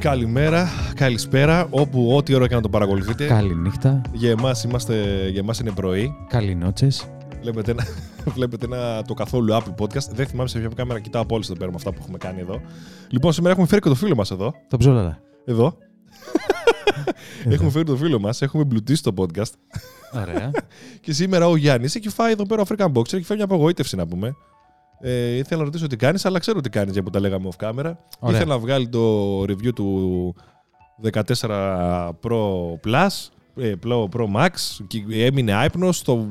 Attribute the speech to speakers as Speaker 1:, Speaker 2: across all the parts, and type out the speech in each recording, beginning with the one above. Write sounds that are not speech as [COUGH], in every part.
Speaker 1: Καλημέρα, καλησπέρα, όπου ό,τι ώρα και να το παρακολουθείτε.
Speaker 2: Καληνύχτα,
Speaker 1: Για εμάς, είμαστε, για εμάς είναι πρωί.
Speaker 2: καληνότσες.
Speaker 1: Βλέπετε ένα, [LAUGHS] βλέπετε ένα το καθόλου Apple podcast. Δεν θυμάμαι σε ποια κάμερα κοιτάω από όλες εδώ πέρα με αυτά που έχουμε κάνει εδώ. Λοιπόν, σήμερα έχουμε φέρει και το φίλο μας εδώ.
Speaker 2: Το ψόλαρα.
Speaker 1: Εδώ. [LAUGHS] έχουμε φέρει το φίλο μας, έχουμε μπλουτίσει το podcast.
Speaker 2: Ωραία. [LAUGHS]
Speaker 1: Και σήμερα ο Γιάννης έχει φάει εδώ πέρα ο African Boxer, έχει φάει μια απογοήτευση να πούμε. Ε, ήθελα να ρωτήσω τι κάνεις, αλλά ξέρω τι κάνεις για που τα λέγαμε off camera.
Speaker 2: Ωραία.
Speaker 1: Ήθελα να βγάλει το review του 14 Pro Plus, ε, Pro, Pro Max, και έμεινε άϊπνος, το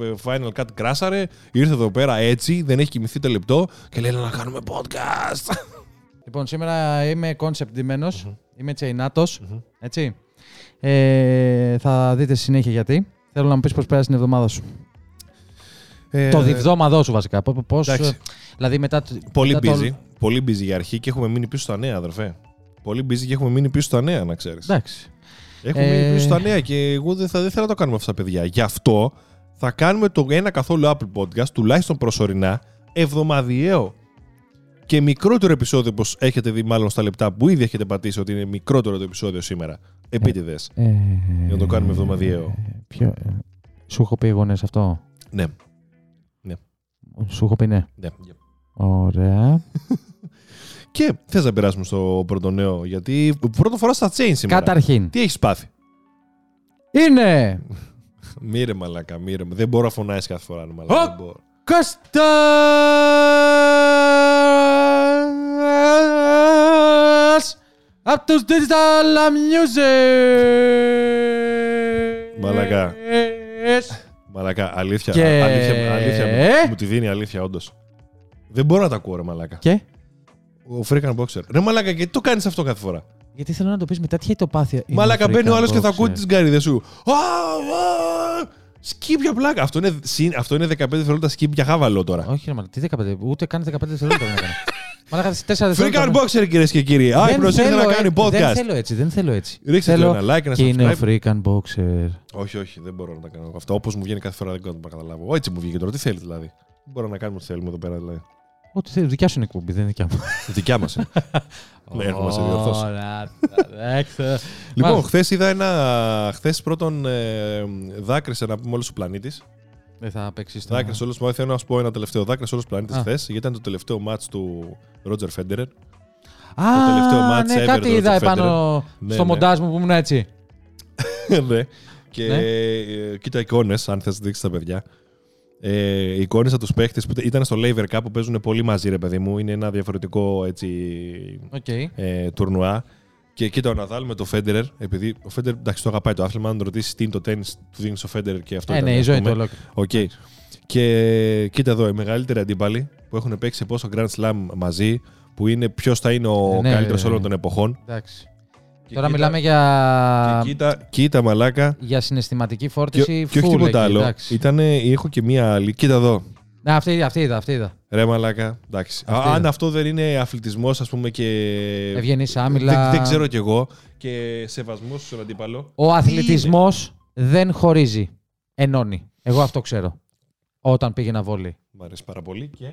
Speaker 1: ε, Final Cut κράσαρε, ήρθε εδώ πέρα έτσι, δεν έχει κοιμηθεί το λεπτό και λέει να κάνουμε podcast.
Speaker 2: λοιπόν, σήμερα είμαι concept ντυμένος, είμαι τσεϊνάτος, έτσι. Ε, θα δείτε στη συνέχεια γιατί. Θέλω να μου πεις πώς πέρασε την εβδομάδα σου.
Speaker 1: Ε,
Speaker 2: το διβδόματό σου βασικά. Πώς, πώς,
Speaker 1: εντάξει.
Speaker 2: δηλαδή μετά... το-
Speaker 1: Πολύ
Speaker 2: μετά το-
Speaker 1: busy, πολύ busy για αρχή και έχουμε μείνει πίσω στα νέα, αδερφέ. Πολύ busy και έχουμε μείνει πίσω στα νέα, να ξέρεις.
Speaker 2: Εντάξει.
Speaker 1: Έχουμε
Speaker 2: Ε,
Speaker 1: μείνει πίσω στα νέα και εγώ δεν, θα, δεν θέλω να το κάνουμε αυτά, παιδιά. Γι' αυτό θα κάνουμε το ένα καθόλου Apple Podcast, τουλάχιστον προσωρινά, εβδομαδιαίο και μικρότερο επεισόδιο, όπως έχετε δει μάλλον στα λεπτά που ήδη έχετε πατήσει ότι είναι μικρότερο το επεισόδιο σήμερα. Επίτηδες.
Speaker 2: Ε,
Speaker 1: Για να το κάνουμε εβδομαδιαίο.
Speaker 2: Ποιο, ε, σου έχω πει εγώ ναι σε αυτό;
Speaker 1: Ναι,
Speaker 2: Σου έχω πει ναι.
Speaker 1: ναι.
Speaker 2: Ωραία. [LAUGHS]
Speaker 1: Και θες να περάσουμε στο πρώτο νέο, γιατί πρώτη φορά στα chain σήμερα.
Speaker 2: Καταρχήν.
Speaker 1: Τι έχεις πάθει;
Speaker 2: Είναι [LAUGHS]
Speaker 1: Μύρε μαλάκα, μύρε. Δεν μπορώ να φωνάεις κάθε φορά, ρε μαλάκα.
Speaker 2: Ω!
Speaker 1: Δεν μπορώ.
Speaker 2: Κώστας από τους Digital Music.
Speaker 1: Μαλάκα. Μαλάκα, αλήθεια.
Speaker 2: Και-
Speaker 1: Αλήθεια, αλήθεια μου, μου τη δίνει αλήθεια, όντως. Δεν μπορώ να τα ακούω, ρε Μαλάκα.
Speaker 2: Και;
Speaker 1: Ο Freakan Boxer. Ρε Μαλάκα, γιατί το κάνεις αυτό κάθε φορά.
Speaker 2: γιατί θέλω να το πεις με τέτοια ητοπάθεια. Είναι
Speaker 1: μαλάκα, μπαίνει ο
Speaker 2: African
Speaker 1: άλλος και θα ακούει
Speaker 2: Boxer.
Speaker 1: τις γκάριδε σου. Α, α, Σκύπια πλάκα. Αυτό είναι, συν- αυτό είναι 15 δευτερόλεπτα σκύπια χάβαλο τώρα.
Speaker 2: Όχι, ρε μαλάκα, τι 15, ούτε καν 15 δευτερόλεπτα δεν έκανα. [LAUGHS] Μαλάκα, 4
Speaker 1: Freakan
Speaker 2: δευτερόλεπτα.
Speaker 1: Boxer, κυρίες και κύριοι.
Speaker 2: Δεν
Speaker 1: Άϊπνο ήρθε
Speaker 2: θέλω,
Speaker 1: να
Speaker 2: ε,
Speaker 1: κάνει
Speaker 2: Δεν
Speaker 1: podcast.
Speaker 2: θέλω έτσι, δεν θέλω έτσι.
Speaker 1: Ρίξτε
Speaker 2: θέλω
Speaker 1: το ένα like, ένα
Speaker 2: και είναι ο
Speaker 1: subscribe.
Speaker 2: Freakan Boxer.
Speaker 1: Όχι, όχι, δεν μπορώ να τα κάνω. Αυτό όπως μου βγαίνει κάθε φορά δεν μπορώ να το καταλάβω. Έτσι μου βγήκε τώρα. Τι θέλεις δηλαδή. Δεν μπορώ να κάνουμε ό,τι θέλουμε εδώ πέρα δηλαδή.
Speaker 2: Ό,τι θέλεις, δικιά σου είναι εκπομπή, δεν είναι δικιά μου.
Speaker 1: Δικιά μας. Ναι, [LAUGHS] έρχομαι σε διορθώσει.
Speaker 2: Ωραία, εντάξει.
Speaker 1: Λοιπόν,
Speaker 2: Μάλιστα.
Speaker 1: χθες είδα ένα. Χθες πρώτον ε, δάκρυσε να πούμε όλος ο πλανήτης.
Speaker 2: Δεν θα παίξει το.
Speaker 1: Δάκρυσε όλο. Θέλω να σου πω ένα τελευταίο. Δάκρυσε όλος ο πλανήτης
Speaker 2: Α.
Speaker 1: χθες, γιατί ήταν το τελευταίο match του Ρότζερ Φέντερερ;
Speaker 2: Α,
Speaker 1: τελευταίο match
Speaker 2: ναι,
Speaker 1: ever
Speaker 2: κάτι
Speaker 1: του
Speaker 2: είδα
Speaker 1: Roger
Speaker 2: επάνω
Speaker 1: Ναι,
Speaker 2: στο
Speaker 1: ναι.
Speaker 2: μοντάζ μου που ήμουν έτσι. [LAUGHS]
Speaker 1: ναι. Και
Speaker 2: Ναι.
Speaker 1: ε, κοίτα εικόνες, αν θες να δείξεις τα παιδιά. Ε, εικόνες από τους παίχτες που ήταν στο Laver Cup που παίζουν πολύ μαζί, ρε παιδί μου. Είναι ένα διαφορετικό έτσι,
Speaker 2: Οκ.
Speaker 1: ε, τουρνουά. Και κοίτα ο Ναδάλ με το Φέντερερ, επειδή ο Φέντερερ εντάξει το αγαπάει το άθλημα, αν τον ρωτήσεις τι είναι το τένις, του δίνεις ο Φέντερερ και αυτό
Speaker 2: Ε,
Speaker 1: ήταν,
Speaker 2: ναι, η
Speaker 1: ας
Speaker 2: ζωή
Speaker 1: πούμε.
Speaker 2: του ολόκληρη.
Speaker 1: Οκ. Και κοίτα εδώ, οι μεγαλύτεροι αντίπαλοι που έχουν παίξει σε πόσο Grand Slam μαζί, που είναι ποιος θα είναι ο
Speaker 2: Ε, ναι,
Speaker 1: καλύτερος
Speaker 2: ε,
Speaker 1: όλων των εποχών.
Speaker 2: Εντάξει.
Speaker 1: Και
Speaker 2: Τώρα
Speaker 1: κοίτα-
Speaker 2: μιλάμε
Speaker 1: Και
Speaker 2: για,
Speaker 1: κοίτα, κοίτα μαλάκα.
Speaker 2: για συναισθηματική
Speaker 1: Και,
Speaker 2: φόρτιση.
Speaker 1: και όχι
Speaker 2: full
Speaker 1: τίποτα
Speaker 2: εκεί,
Speaker 1: άλλο.
Speaker 2: εντάξει.
Speaker 1: Ήτανε, έχω και μία άλλη. Κοίτα εδώ.
Speaker 2: Ναι, αυτή, είδα, αυτή είδα, αυτή είδα.
Speaker 1: Ρε μαλάκα. Εντάξει.
Speaker 2: Αυτή
Speaker 1: Α, αν
Speaker 2: είναι.
Speaker 1: αυτό δεν είναι αθλητισμός, ας πούμε και.
Speaker 2: Ευγενή άμυλα.
Speaker 1: Δεν, δεν ξέρω κι εγώ. Και σεβασμός στον αντίπαλο.
Speaker 2: Ο αθλητισμός δεν χωρίζει. Ενώνει. Εγώ αυτό ξέρω. Όταν πήγαινα βόλη.
Speaker 1: Μ' αρέσει πάρα πολύ. Και...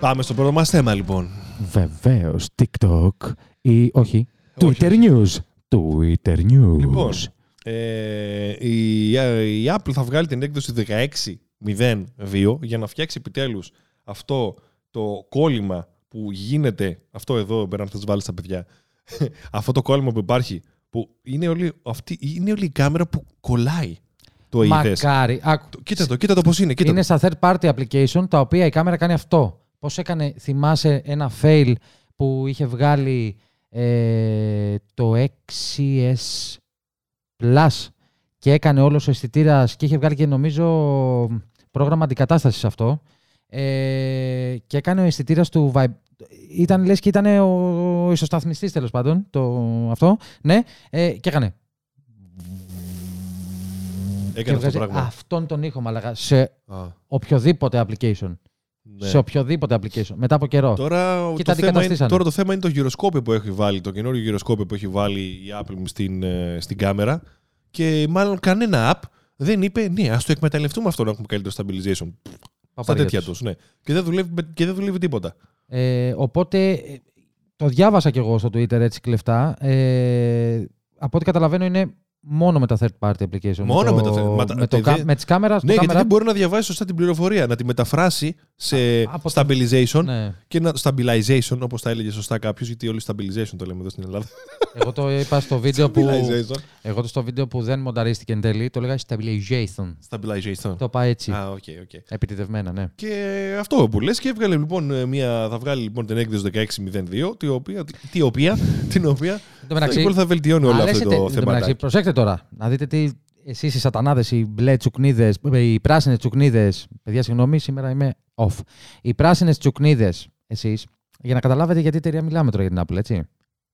Speaker 1: Πάμε στο πρώτο μας θέμα λοιπόν.
Speaker 2: Βεβαίως. TikTok ή όχι.
Speaker 1: Όχι,
Speaker 2: Twitter News. Twitter News.
Speaker 1: Λοιπόν, ε, η, η Apple θα βγάλει την έκδοση 16.02 για να φτιάξει επιτέλους αυτό το κόλλημα που γίνεται, αυτό εδώ, πέρα να θες βάλεις τα παιδιά, [LAUGHS] αυτό το κόλλημα που υπάρχει, που είναι όλη, αυτή, είναι όλη η κάμερα που κολλάει το είδες.
Speaker 2: Μακάρι. Άκου.
Speaker 1: Κοίτα το, κοίτα το πώς είναι. Κοίτα
Speaker 2: είναι
Speaker 1: το.
Speaker 2: στα third party application τα οποία η κάμερα κάνει αυτό. Πώς έκανε, θυμάσαι ένα fail που είχε βγάλει ε, το 6S Plus και έκανε όλος ο αισθητήρας και είχε βγάλει και νομίζω πρόγραμμα αντικατάστασης αυτό ε, και έκανε ο αισθητήρας του Vibe. Ήταν λες και ήταν ο, ο ισοσταθμιστής τέλος πάντων το, αυτό, ναι, ε, και έκανε.
Speaker 1: Έκανε
Speaker 2: και
Speaker 1: αυτό το
Speaker 2: βγάζει
Speaker 1: πράγμα.
Speaker 2: αυτόν τον ήχο, μαλακά, σε
Speaker 1: Α,
Speaker 2: οποιοδήποτε application.
Speaker 1: Ναι.
Speaker 2: Σε οποιοδήποτε application. Μετά από καιρό.
Speaker 1: Τώρα
Speaker 2: Και
Speaker 1: το,
Speaker 2: τα
Speaker 1: θέμα είναι,
Speaker 2: αντικαταστήσανε.
Speaker 1: τώρα το θέμα είναι το γυροσκόπιο που έχει βάλει, το καινούριο γυροσκόπιο που έχει βάλει η Apple στην, ε, στην κάμερα και μάλλον κανένα app δεν είπε ναι, ας το εκμεταλλευτούμε αυτό να έχουμε καλύτερο stabilization. Στα
Speaker 2: Παπαριά
Speaker 1: τέτοια
Speaker 2: τους.
Speaker 1: τους, ναι. Και δεν δουλεύει, και δεν δουλεύει τίποτα.
Speaker 2: Ε, οπότε ε, το διάβασα κι εγώ στο Twitter έτσι κλεφτά. Ε, από ό,τι καταλαβαίνω είναι μόνο με τα third party application.
Speaker 1: Μόνο με τα third- μα τα-
Speaker 2: με, το,
Speaker 1: τα-
Speaker 2: κα- με τις κάμερας,
Speaker 1: Ναι,
Speaker 2: το
Speaker 1: γιατί
Speaker 2: camera
Speaker 1: δεν μπορεί να διαβάσει σωστά την πληροφορία, να τη μεταφράσει σε
Speaker 2: Α, από το-
Speaker 1: stabilization
Speaker 2: Ναι.
Speaker 1: και να. Stabilization, όπως τα έλεγε σωστά κάποιος, γιατί όλοι stabilization το λέμε εδώ στην Ελλάδα.
Speaker 2: Εγώ το είπα στο βίντεο που,
Speaker 1: Stabilization.
Speaker 2: εγώ το στο βίντεο που δεν μονταρίστηκε εν τέλει, το έλεγα stabilization.
Speaker 1: Stabilization.
Speaker 2: Το πάει έτσι.
Speaker 1: Α, οκ, οκ.
Speaker 2: Επιτηδευμένα, ναι.
Speaker 1: Και αυτό που λες και έβγαλε λοιπόν ε, μια, θα βγάλει λοιπόν την έκδοση 1602, την οποία, την οποία, την οποία
Speaker 2: Εν τω μεταξύ,
Speaker 1: λοιπόν, θα βελτιώνει όλο αυτό
Speaker 2: αρέσετε-
Speaker 1: το
Speaker 2: εν τω μεταξύ,
Speaker 1: θέμα.
Speaker 2: Προσέξτε τώρα, να δείτε τι εσείς οι σατανάδες, οι μπλε τσουκνίδες, οι πράσινες τσουκνίδες. Παιδιά, συγγνώμη, σήμερα είμαι off. Οι πράσινες τσουκνίδες, εσείς, για να καταλάβετε γιατί εταιρεία μιλάμε τώρα για την Apple, έτσι.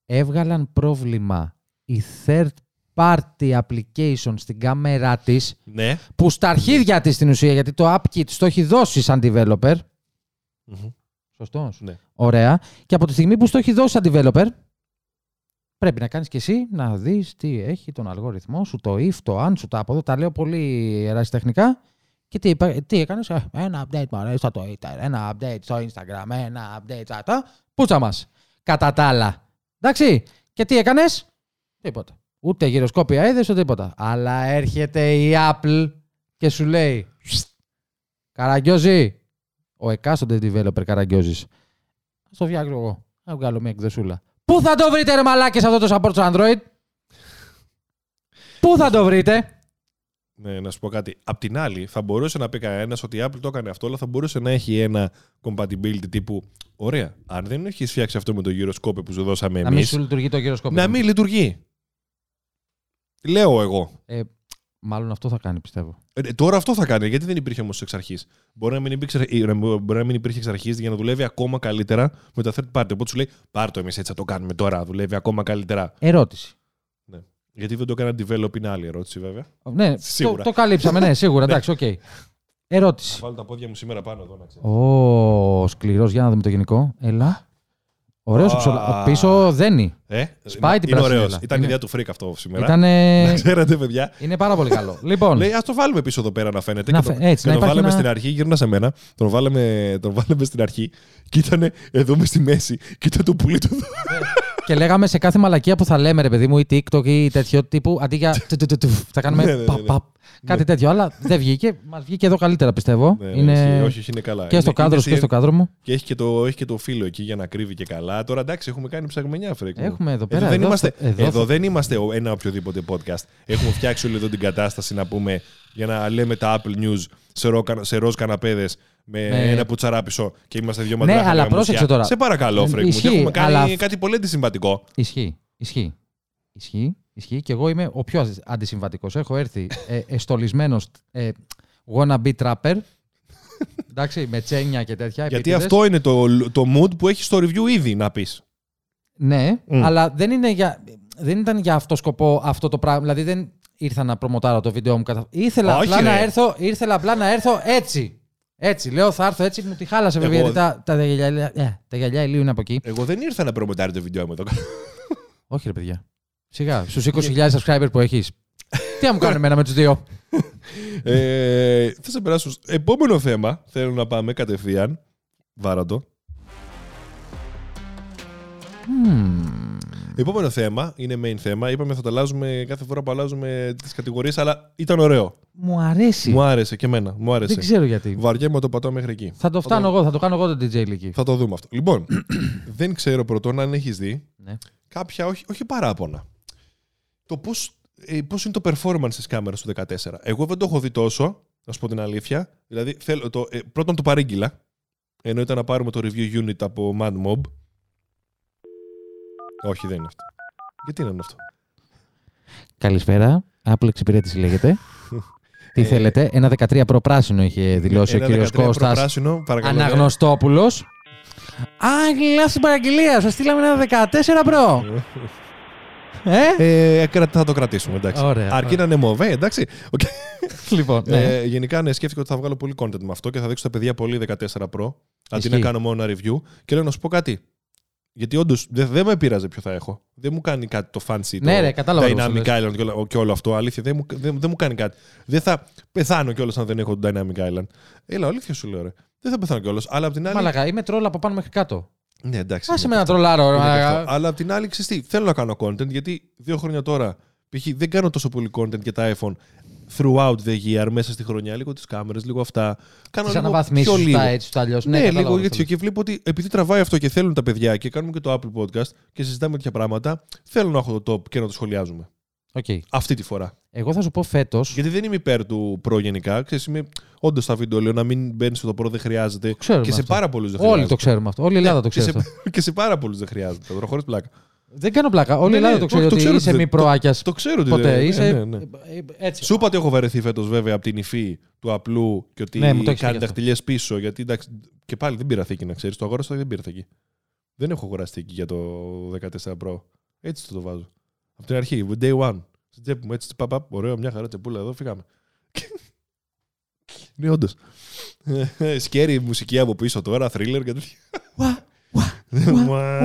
Speaker 2: Έβγαλαν πρόβλημα η third party application στην κάμερά της,
Speaker 1: Ναι.
Speaker 2: που στα αρχίδια της στην ουσία, γιατί το AppKit το έχει δώσει σαν developer.
Speaker 1: Μμμ.
Speaker 2: Σωστός.
Speaker 1: Ναι.
Speaker 2: Ωραία. Και από τη στιγμή που στο έχει δώσει σαν developer, πρέπει να κάνεις και εσύ να δεις τι έχει τον αλγοριθμό σου, το if, το αν σου, τα από εδώ. Τα λέω πολύ ερασιτεχνικά. Και τι, είπα- τι έκανες, ε, ένα update μωρέ, στο Twitter, ένα update στο Instagram, ένα update στα τα. Πούτσα μας. Κατά τα άλλα. Εντάξει. Και τι έκανες, τίποτα. Ούτε γυροσκόπια είδες, ούτε τίποτα. Αλλά έρχεται η Apple και σου λέει Καραγκιόζη, ο εκάστοτε developer Καραγκιόζης. Στο φτιάξω εγώ. Να βγάλω μια εκδοσούλα. Πού θα το βρείτε ρε μαλάκες αυτό το support στο Android? Πού θα το βρείτε;
Speaker 1: Ναι, να σου πω κάτι. Απ' την άλλη, θα μπορούσε να πει κανένας ότι η Apple το έκανε αυτό, αλλά θα μπορούσε να έχει ένα compatibility τύπου. Ωραία, αν δεν έχει φτιάξει αυτό με το γυροσκόπιο που σου δώσαμε
Speaker 2: Να μην
Speaker 1: εμείς,
Speaker 2: σου λειτουργεί το γυροσκόπιο.
Speaker 1: να μην λειτουργεί. Λέω εγώ.
Speaker 2: Ε, μάλλον αυτό θα κάνει πιστεύω.
Speaker 1: Ε, τώρα αυτό θα κάνει, γιατί δεν υπήρχε όμως εξ αρχής. Μπορεί να μην υπήρχε, ε, να μην- μπορεί να μην υπήρχε εξ αρχής για να δουλεύει ακόμα καλύτερα με τα third party. Οπότε σου λέει, πάρ το εμείς έτσι θα το κάνουμε τώρα, δουλεύει ακόμα καλύτερα.
Speaker 2: Ερώτηση.
Speaker 1: Γιατί δεν το έκανα develop είναι άλλη ερώτηση βέβαια.
Speaker 2: Ναι, το,
Speaker 1: Σίγουρα.
Speaker 2: το καλύψαμε, ναι, σίγουρα. [LAUGHS] Εντάξει, οκ.
Speaker 1: Θα
Speaker 2: Ερώτηση.
Speaker 1: βάλω τα πόδια μου σήμερα πάνω εδώ να ξέρεις.
Speaker 2: Ω, σκληρός, για να δούμε το γενικό. Έλα. Ωραίος
Speaker 1: Α.
Speaker 2: ψολα... Πίσω δένει.
Speaker 1: Ε,
Speaker 2: Σπάει την
Speaker 1: είναι
Speaker 2: πράσινη,
Speaker 1: ωραίος.
Speaker 2: έλα.
Speaker 1: Ήταν
Speaker 2: Είναι-
Speaker 1: ιδέα του freak αυτό σήμερα.
Speaker 2: Ήτανε... [LAUGHS]
Speaker 1: Να ξέρετε, παιδιά.
Speaker 2: Είναι πάρα πολύ καλό. [LAUGHS] λοιπόν,
Speaker 1: Λέει, ας το βάλουμε πίσω εδώ πέρα να φαίνεται.
Speaker 2: Να
Speaker 1: και
Speaker 2: φαι-
Speaker 1: το,
Speaker 2: έτσι,
Speaker 1: και
Speaker 2: να
Speaker 1: τον
Speaker 2: υπάρχει
Speaker 1: βάλαμε
Speaker 2: ένα-
Speaker 1: στην αρχή, γύρνα σε μένα. Τον βάλαμε, τον βάλαμε στην αρχή και ήταν εδώ μες στη μέση. Και ήταν το πουλί του.
Speaker 2: Και λέγαμε σε κάθε μαλακία που θα λέμε, ρε παιδί μου, ή TikTok ή τέτοιο τύπου, αντί για. του, του, του, του, Θα κάνουμε.
Speaker 1: Ναι, ναι, ναι,
Speaker 2: παπ,
Speaker 1: ναι.
Speaker 2: παπ, Κάτι τέτοιο. Αλλά δεν βγήκε. Μας βγήκε εδώ καλύτερα, πιστεύω.
Speaker 1: Ναι, ναι,
Speaker 2: είναι
Speaker 1: ισχύει. όχι, όχι, είναι καλά.
Speaker 2: και στο
Speaker 1: Είναι-
Speaker 2: κάδρο
Speaker 1: είναι
Speaker 2: σου και
Speaker 1: στη-
Speaker 2: στο κάδρο μου.
Speaker 1: Και έχει και, το, έχει και το φίλο εκεί για να κρύβει και καλά. Τώρα εντάξει, έχουμε κάνει ψαγμενιά, φρέκ. μου.
Speaker 2: Έχουμε εδώ
Speaker 1: Εδώ,
Speaker 2: πέρα.
Speaker 1: δεν,
Speaker 2: εδώ
Speaker 1: είμαστε,
Speaker 2: θα-
Speaker 1: εδώ,
Speaker 2: εδώ θα-
Speaker 1: δεν είμαστε ο- ένα οποιοδήποτε podcast. Έχουμε φτιάξει όλη εδώ την κατάσταση να πούμε για να λέμε τα Apple News σε, ρο, σε ροζ καναπέδες με
Speaker 2: Ναι.
Speaker 1: ένα πουτσαράπισο και είμαστε δύο
Speaker 2: Ναι,
Speaker 1: μαντράχα
Speaker 2: αλλά
Speaker 1: γαμούσια.
Speaker 2: πρόσεξε τώρα.
Speaker 1: Σε παρακαλώ,
Speaker 2: Ε,
Speaker 1: Φρέκ μου.
Speaker 2: ισχύει,
Speaker 1: ότι Έχουμε κάνει
Speaker 2: αλλά-
Speaker 1: κάτι πολύ αντισυμβατικό.
Speaker 2: Ισχύει. Ισχύει. Ισχύει. Ισχύει. Και εγώ είμαι ο πιο αντισυμβατικός. Έχω έρθει ε, εστολισμένος ε, wanna be trapper. [LAUGHS] Εντάξει, με τσένια και τέτοια.
Speaker 1: Γιατί
Speaker 2: επίτηδες.
Speaker 1: αυτό είναι το, το mood που έχει στο review ήδη να πεις.
Speaker 2: Ναι,
Speaker 1: Μμ.
Speaker 2: αλλά δεν, είναι για, δεν ήταν για αυτό σκοπό αυτό το πράγμα. Δηλαδή δεν ήρθα να προμοτάρω το βίντεο μου. Κατα... Ήθελα,
Speaker 1: Όχι,
Speaker 2: απλά
Speaker 1: ρε.
Speaker 2: να έρθω, ήθελα απλά να έρθω έτσι. Έτσι, λέω θα έρθω έτσι, μου τη χάλασε βέβαια.
Speaker 1: Εγώ-
Speaker 2: Γιατί τα, τα, γυαλιά, ε, τα γυαλιά ηλίου είναι από εκεί.
Speaker 1: Εγώ δεν ήρθα να προμοτάρει το βίντεο μου εδώ. [LAUGHS]
Speaker 2: Όχι, ρε παιδιά. Σιγά, στους 20.000 subscriber που έχεις. Τι να μου κάνουν εμένα με τους δύο;
Speaker 1: ε, θα σε περάσω. στο Επόμενο θέμα. Θέλω να πάμε κατευθείαν. Βάραντο.
Speaker 2: Μμμ.
Speaker 1: Επόμενο θέμα είναι main θέμα. Είπαμε θα το αλλάζουμε κάθε φορά που αλλάζουμε τις κατηγορίες, αλλά ήταν ωραίο.
Speaker 2: Μου αρέσει.
Speaker 1: Μου άρεσε και εμένα. Μου άρεσε.
Speaker 2: Δεν ξέρω γιατί.
Speaker 1: Βαριέμαι να το πατάω μέχρι εκεί.
Speaker 2: Θα το φτάνω εγώ, θα το κάνω εγώ το DJ Λίκη.
Speaker 1: Θα το δούμε αυτό. Λοιπόν, [CLEARS THROAT] δεν ξέρω πρωτόν αν έχεις δει
Speaker 2: Ναι.
Speaker 1: κάποια όχι, όχι παράπονα. Το πώς ε, πώς είναι το performance της κάμερας του 14. Εγώ δεν το έχω δει τόσο, να σου πω την αλήθεια. Δηλαδή, θέλω, το, ε, πρώτον το παρήγγειλα. Ενώ ήταν να πάρουμε το review unit από Mad Mob. Όχι, δεν είναι αυτό. Γιατί είναι αυτό;
Speaker 2: Καλησπέρα. Apple εξυπηρέτηση λέγεται. [LAUGHS] Τι
Speaker 1: Ε,
Speaker 2: θέλετε, ένα 13 Pro πράσινο είχε δηλώσει
Speaker 1: Ένα
Speaker 2: ο κύριος
Speaker 1: 13 προ
Speaker 2: Κώστας
Speaker 1: πράσινο, παρακαλώ.
Speaker 2: Αναγνωστόπουλος. Α, έχει λάθος την παραγγελίας. Σας στείλαμε ένα 14 Pro. Ε,
Speaker 1: Ε, κρα- θα το κρατήσουμε, εντάξει.
Speaker 2: Ωραία,
Speaker 1: Αρκεί
Speaker 2: ωραία.
Speaker 1: να είναι μοβέ, εντάξει. Οκ.
Speaker 2: λοιπόν, ναι.
Speaker 1: Ε, γενικά, ναι, σκέφτηκα ότι θα βγάλω πολύ content με αυτό και θα δείξω τα παιδιά πολύ 14 Pro. Αντί
Speaker 2: Ισχύει.
Speaker 1: να κάνω μόνο ένα review. Και λέω να σου πω κάτι. Γιατί όντως δεν δεν με πείραζε ποιο θα έχω. Δεν μου κάνει κάτι το fancy.
Speaker 2: Ναι,
Speaker 1: το
Speaker 2: ρε, κατάλαβα πώς το
Speaker 1: Dynamic
Speaker 2: λες.
Speaker 1: Island και όλο, και όλο αυτό. Αλήθεια, δεν μου, δεν, δεν μου κάνει κάτι. Δεν θα πεθάνω κιόλας αν δεν έχω το Dynamic Island. Έλα, αλήθεια σου λέω, ρε. Δεν θα πεθάνω κιόλας. Αλλά απ' την άλλη.
Speaker 2: Μαλάκα, είμαι τρόλ από πάνω μέχρι κάτω.
Speaker 1: Ναι, εντάξει.
Speaker 2: Άσε
Speaker 1: είναι
Speaker 2: με να
Speaker 1: και αυτό.
Speaker 2: τρολάρω. ρε,
Speaker 1: Είναι και
Speaker 2: μαλάκα.
Speaker 1: αυτό. Αλλά απ' την άλλη, ξέρεις τι, θέλω να κάνω content γιατί δύο χρόνια τώρα π.χ. δεν κάνω τόσο πολύ content για τα iPhone throughout the year, μέσα στη χρονιά, λίγο τις κάμερες, λίγο αυτά. Κάνω
Speaker 2: Τις
Speaker 1: λίγο
Speaker 2: αναβαθμίσεις
Speaker 1: πιο
Speaker 2: σου
Speaker 1: λίγο.
Speaker 2: τα έτσι, τα αλλιώς.
Speaker 1: Ναι,
Speaker 2: κατάλαβα
Speaker 1: λίγο
Speaker 2: αυτό
Speaker 1: έτσι.
Speaker 2: λες.
Speaker 1: Και βλέπω ότι επειδή τραβάει αυτό και θέλουν τα παιδιά και κάνουμε και το Apple Podcast και συζητάμε τέτοια πράγματα, θέλω να έχω το top και να το σχολιάζουμε.
Speaker 2: Οκ.
Speaker 1: Αυτή τη φορά.
Speaker 2: Εγώ θα σου πω φέτος.
Speaker 1: Γιατί δεν είμαι υπέρ του Pro γενικά. Ξέρεις, είμαι όντως στα βίντεο λέω να μην μπαίνεις στο Pro δεν χρειάζεται.
Speaker 2: Ξέρουμε
Speaker 1: Και σε
Speaker 2: αυτό.
Speaker 1: πάρα πολλούς δεν χρειάζεται.
Speaker 2: Όλοι το ξέρουμε αυτό. Όλη η Ελλάδα το
Speaker 1: Και
Speaker 2: ξέρει
Speaker 1: σε,
Speaker 2: αυτό. [LAUGHS]
Speaker 1: και σε πάρα πολλούς δεν χρειάζεται. Τώρα, χωρίς πλάκα.
Speaker 2: Δεν κάνω πλάκα. Όλη η
Speaker 1: Ναι,
Speaker 2: Ελλάδα
Speaker 1: ναι,
Speaker 2: το ξέρει
Speaker 1: όχι, το
Speaker 2: ότι
Speaker 1: ξέρω
Speaker 2: είσαι
Speaker 1: ότι
Speaker 2: μη
Speaker 1: δεν-
Speaker 2: προάκιας.
Speaker 1: Το ξέρω ότι
Speaker 2: Ποτέ.
Speaker 1: δεν
Speaker 2: Είσαι.
Speaker 1: ναι, ναι.
Speaker 2: ε, Έτσι.
Speaker 1: Σου είπα ότι έχω βαρεθεί φέτος βέβαια από την υφή του απλού και ότι
Speaker 2: Ναι, μου το έχεις πει
Speaker 1: κάνει
Speaker 2: και αυτό.
Speaker 1: δαχτυλιές πίσω. Γιατί εντάξει, και πάλι δεν πήρα θήκη να ξέρεις. Το αγόρασα δεν πήρα θήκη. Δεν έχω αγοράσει θήκη για το 14 Pro. Έτσι το, το βάζω. Από την αρχή, day one. Στην τσέπη μου έτσι, παπ, παπ, ωραίο, μια χαρά τσεπούλα εδώ, φύγαμε. [LAUGHS] ναι, όντως. [LAUGHS] Scary μουσική από πίσω τώρα, thriller και τέτοια. Ουα.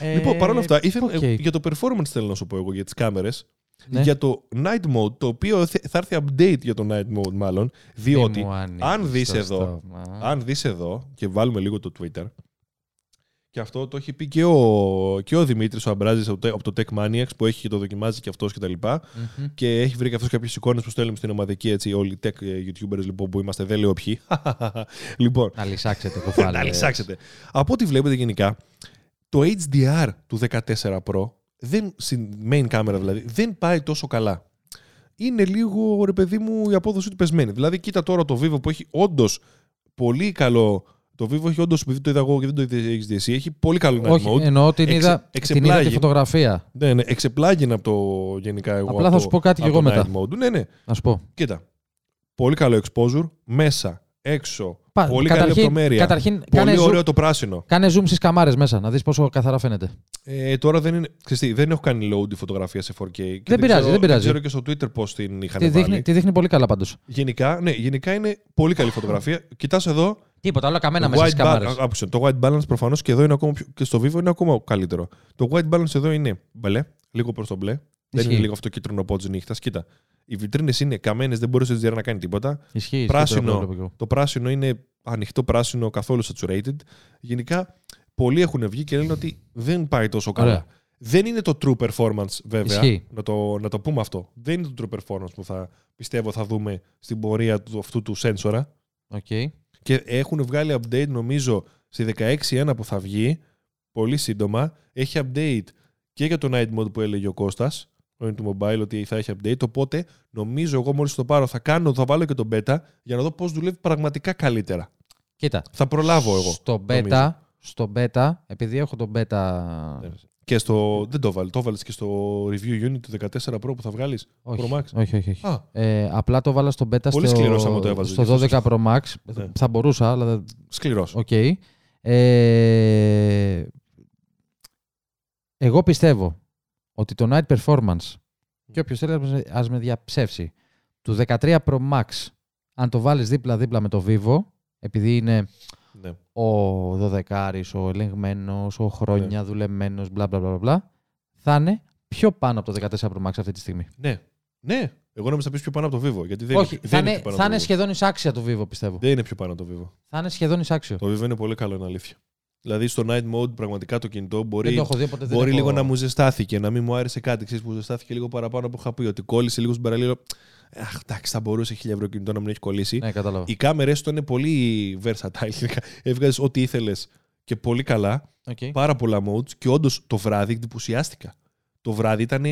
Speaker 2: Ε,
Speaker 1: Λοιπόν, παρόλα αυτά, ήθελα,
Speaker 2: οκ.
Speaker 1: ε, για το performance θέλω να σου πω εγώ για τις κάμερες.
Speaker 2: Ναι.
Speaker 1: Για το night mode, το οποίο θε- θα έρθει update για το night mode μάλλον, διότι
Speaker 2: Μη μου ανοίγεις
Speaker 1: αν δεις
Speaker 2: το
Speaker 1: εδώ,
Speaker 2: στόμα.
Speaker 1: αν δεις εδώ και βάλουμε λίγο το Twitter, και αυτό το έχει πει και ο, και ο Δημήτρης ο Αμπράζης από το- από το Tech Maniacs που έχει και το δοκιμάζει και αυτός και τα λοιπά
Speaker 2: Μμμ.
Speaker 1: και έχει βρει και αυτός κάποιες εικόνες που στέλνουμε στην ομαδική έτσι όλοι οι tech ε, YouTubers λοιπόν που είμαστε δεν λέω ποιοι [LAUGHS] λοιπόν
Speaker 2: Να λυσάξετε κοφάλε. [LAUGHS]
Speaker 1: να λυσάξετε. Από ό,τι βλέπετε γενικά, το HDR του 14 Pro, δεν, στην main camera δηλαδή, δεν πάει τόσο καλά. Είναι λίγο, ρε παιδί μου, η απόδοση του πεσμένη. Δηλαδή, κοίτα τώρα το Vivo που έχει όντως πολύ καλό. Το Vivo έχει όντως, επειδή το είδα εγώ και δεν το είδε HDC, έχει πολύ καλό night
Speaker 2: Όχι,
Speaker 1: mode.
Speaker 2: εννοώ την
Speaker 1: Εξε-
Speaker 2: είδα, την είδα
Speaker 1: εξεπλάγει.
Speaker 2: τη φωτογραφία.
Speaker 1: Ναι, ναι, εξεπλάγει από το γενικά εγώ.
Speaker 2: Απλά
Speaker 1: από
Speaker 2: θα
Speaker 1: το-
Speaker 2: σου πω κάτι κι
Speaker 1: από
Speaker 2: εγώ
Speaker 1: το
Speaker 2: μετά.
Speaker 1: night mode. Ναι, ναι.
Speaker 2: Να σου πω.
Speaker 1: Κοίτα. Πολύ καλό exposure, μέσα, έξω.
Speaker 2: Πα-
Speaker 1: πολύ καλή
Speaker 2: καταρχήν-
Speaker 1: λεπτομέρεια.
Speaker 2: Καταρχήν,
Speaker 1: πολύ
Speaker 2: κάνε,
Speaker 1: ωραίο
Speaker 2: zoom,
Speaker 1: το πράσινο.
Speaker 2: κάνε zoom στις καμάρες μέσα, να δεις πόσο καθαρά φαίνεται.
Speaker 1: Ε, τώρα δεν είναι. Ξέρεις τι, δεν έχω κάνει load τη φωτογραφία σε 4K. Και
Speaker 2: Δεν πειράζει,
Speaker 1: ξέρω,
Speaker 2: δεν πειράζει.
Speaker 1: ξέρω και στο Twitter πώς την είχαν
Speaker 2: Τη
Speaker 1: βάλει.
Speaker 2: δείχνει, τη δείχνει πολύ καλά πάντως.
Speaker 1: Γενικά, ναι, γενικά είναι πολύ καλή φωτογραφία. Κοιτάς εδώ.
Speaker 2: Τίποτα, όλα καμένα
Speaker 1: το
Speaker 2: μέσα στις
Speaker 1: white ba-
Speaker 2: καμάρες.
Speaker 1: α, άκουσε, το white balance προφανώς και εδώ είναι ακόμα πιο, και στο Vivo είναι ακόμα καλύτερο. Το white balance εδώ είναι μπλε, λίγο προς το μπλε. Δεν
Speaker 2: Ισχύει.
Speaker 1: είναι λίγο αυτό το κίτρινο πότζ νύχτας. Κοίτα. Οι βιτρίνες είναι καμένες, δεν μπορεί το HDR να κάνει τίποτα.
Speaker 2: Ισχύει. ισχύει,
Speaker 1: πράσινο.
Speaker 2: το βλέπω εγώ.
Speaker 1: Το πράσινο είναι ανοιχτό πράσινο, καθόλου saturated. Γενικά, πολλοί έχουν βγει και λένε ότι δεν πάει τόσο καλά.
Speaker 2: Ωραία.
Speaker 1: Δεν είναι το true performance, βέβαια.
Speaker 2: Ισχύει.
Speaker 1: Να το, να το πούμε αυτό. Δεν είναι το true performance που θα πιστεύω θα δούμε στην πορεία του, αυτού του sensorα.
Speaker 2: Οκ.
Speaker 1: Και έχουν βγάλει update, νομίζω, στη 16.1 που θα βγει, πολύ σύντομα. Έχει update και για το night mode που έλεγε ο Κώστας, ο του mobile, ότι θα έχει update. Οπότε, νομίζω εγώ μόλις το πάρω, θα, κάνω, θα βάλω και το beta για να δω πώς δουλεύει πραγματικά καλύτερα.
Speaker 2: Κοίτα.
Speaker 1: Θα προλάβω εγώ.
Speaker 2: Στο
Speaker 1: νομίζω.
Speaker 2: beta, στο beta, επειδή έχω το beta.
Speaker 1: Και στο. Δεν το βάλεις. Το βάλεις και στο review unit του 14 Pro που θα βγάλεις.
Speaker 2: Όχι,
Speaker 1: Pro Max;
Speaker 2: όχι, όχι. όχι.
Speaker 1: Α,
Speaker 2: Ε, απλά το βάλα στο beta
Speaker 1: Πολύ
Speaker 2: στο,
Speaker 1: σκληρός άμα το έβαζες,
Speaker 2: στο
Speaker 1: γι' αυτό
Speaker 2: 12
Speaker 1: σας-
Speaker 2: Pro Max.
Speaker 1: Ναι.
Speaker 2: Θα μπορούσα, αλλά δεν-
Speaker 1: σκληρός.
Speaker 2: Οκ. Ε, εγώ πιστεύω ότι το Night Performance και όποιος θέλει ας με- ας με διαψεύσει του 13 Pro Max αν το βάλεις δίπλα-δίπλα με το Vivo επειδή είναι
Speaker 1: Ναι.
Speaker 2: ο 12 ο ελεγμένος, ο χρόνια
Speaker 1: Ναι.
Speaker 2: δουλεμένος, μπλα μπλα μπλα μπλα θα είναι πιο πάνω από το 14 Pro Max αυτή τη στιγμή.
Speaker 1: ναι. Ναι. Εγώ νόμιζα να πεις πιο πάνω από το Vivo. Γιατί δεν
Speaker 2: Όχι,
Speaker 1: δεν
Speaker 2: θα, είναι,
Speaker 1: πιο πάνω
Speaker 2: θα
Speaker 1: από
Speaker 2: είναι
Speaker 1: το Vivo.
Speaker 2: σχεδόν εισάξια το Vivo πιστεύω.
Speaker 1: Δεν είναι πιο πάνω από το Vivo.
Speaker 2: Θα είναι σχεδόν εισάξιο.
Speaker 1: Το Vivo είναι πολύ καλό, είναι αλήθεια. Δηλαδή στο night mode πραγματικά το κινητό
Speaker 2: Δεν
Speaker 1: μπορεί,
Speaker 2: το έχω δει, οπότε δεν
Speaker 1: μπορεί
Speaker 2: έχω-
Speaker 1: λίγο να μου ζεστάθηκε, να μην μου άρεσε κάτι. Ξέρεις, που ζεστάθηκε λίγο παραπάνω από είχα πει. Ότι κόλλησε λίγο στην παραλία. Αχ, εντάξει, θα μπορούσε 1000 ευρώ κινητό να μην έχει κολλήσει.
Speaker 2: Ναι, κατάλαβα.
Speaker 1: Οι κάμερες του είναι πολύ versatile. Έβγαζες ό,τι ήθελες και πολύ καλά.
Speaker 2: Οκ.
Speaker 1: πάρα πολλά modes και όντως το βράδυ εντυπωσιάστηκα. Το βράδυ ήταν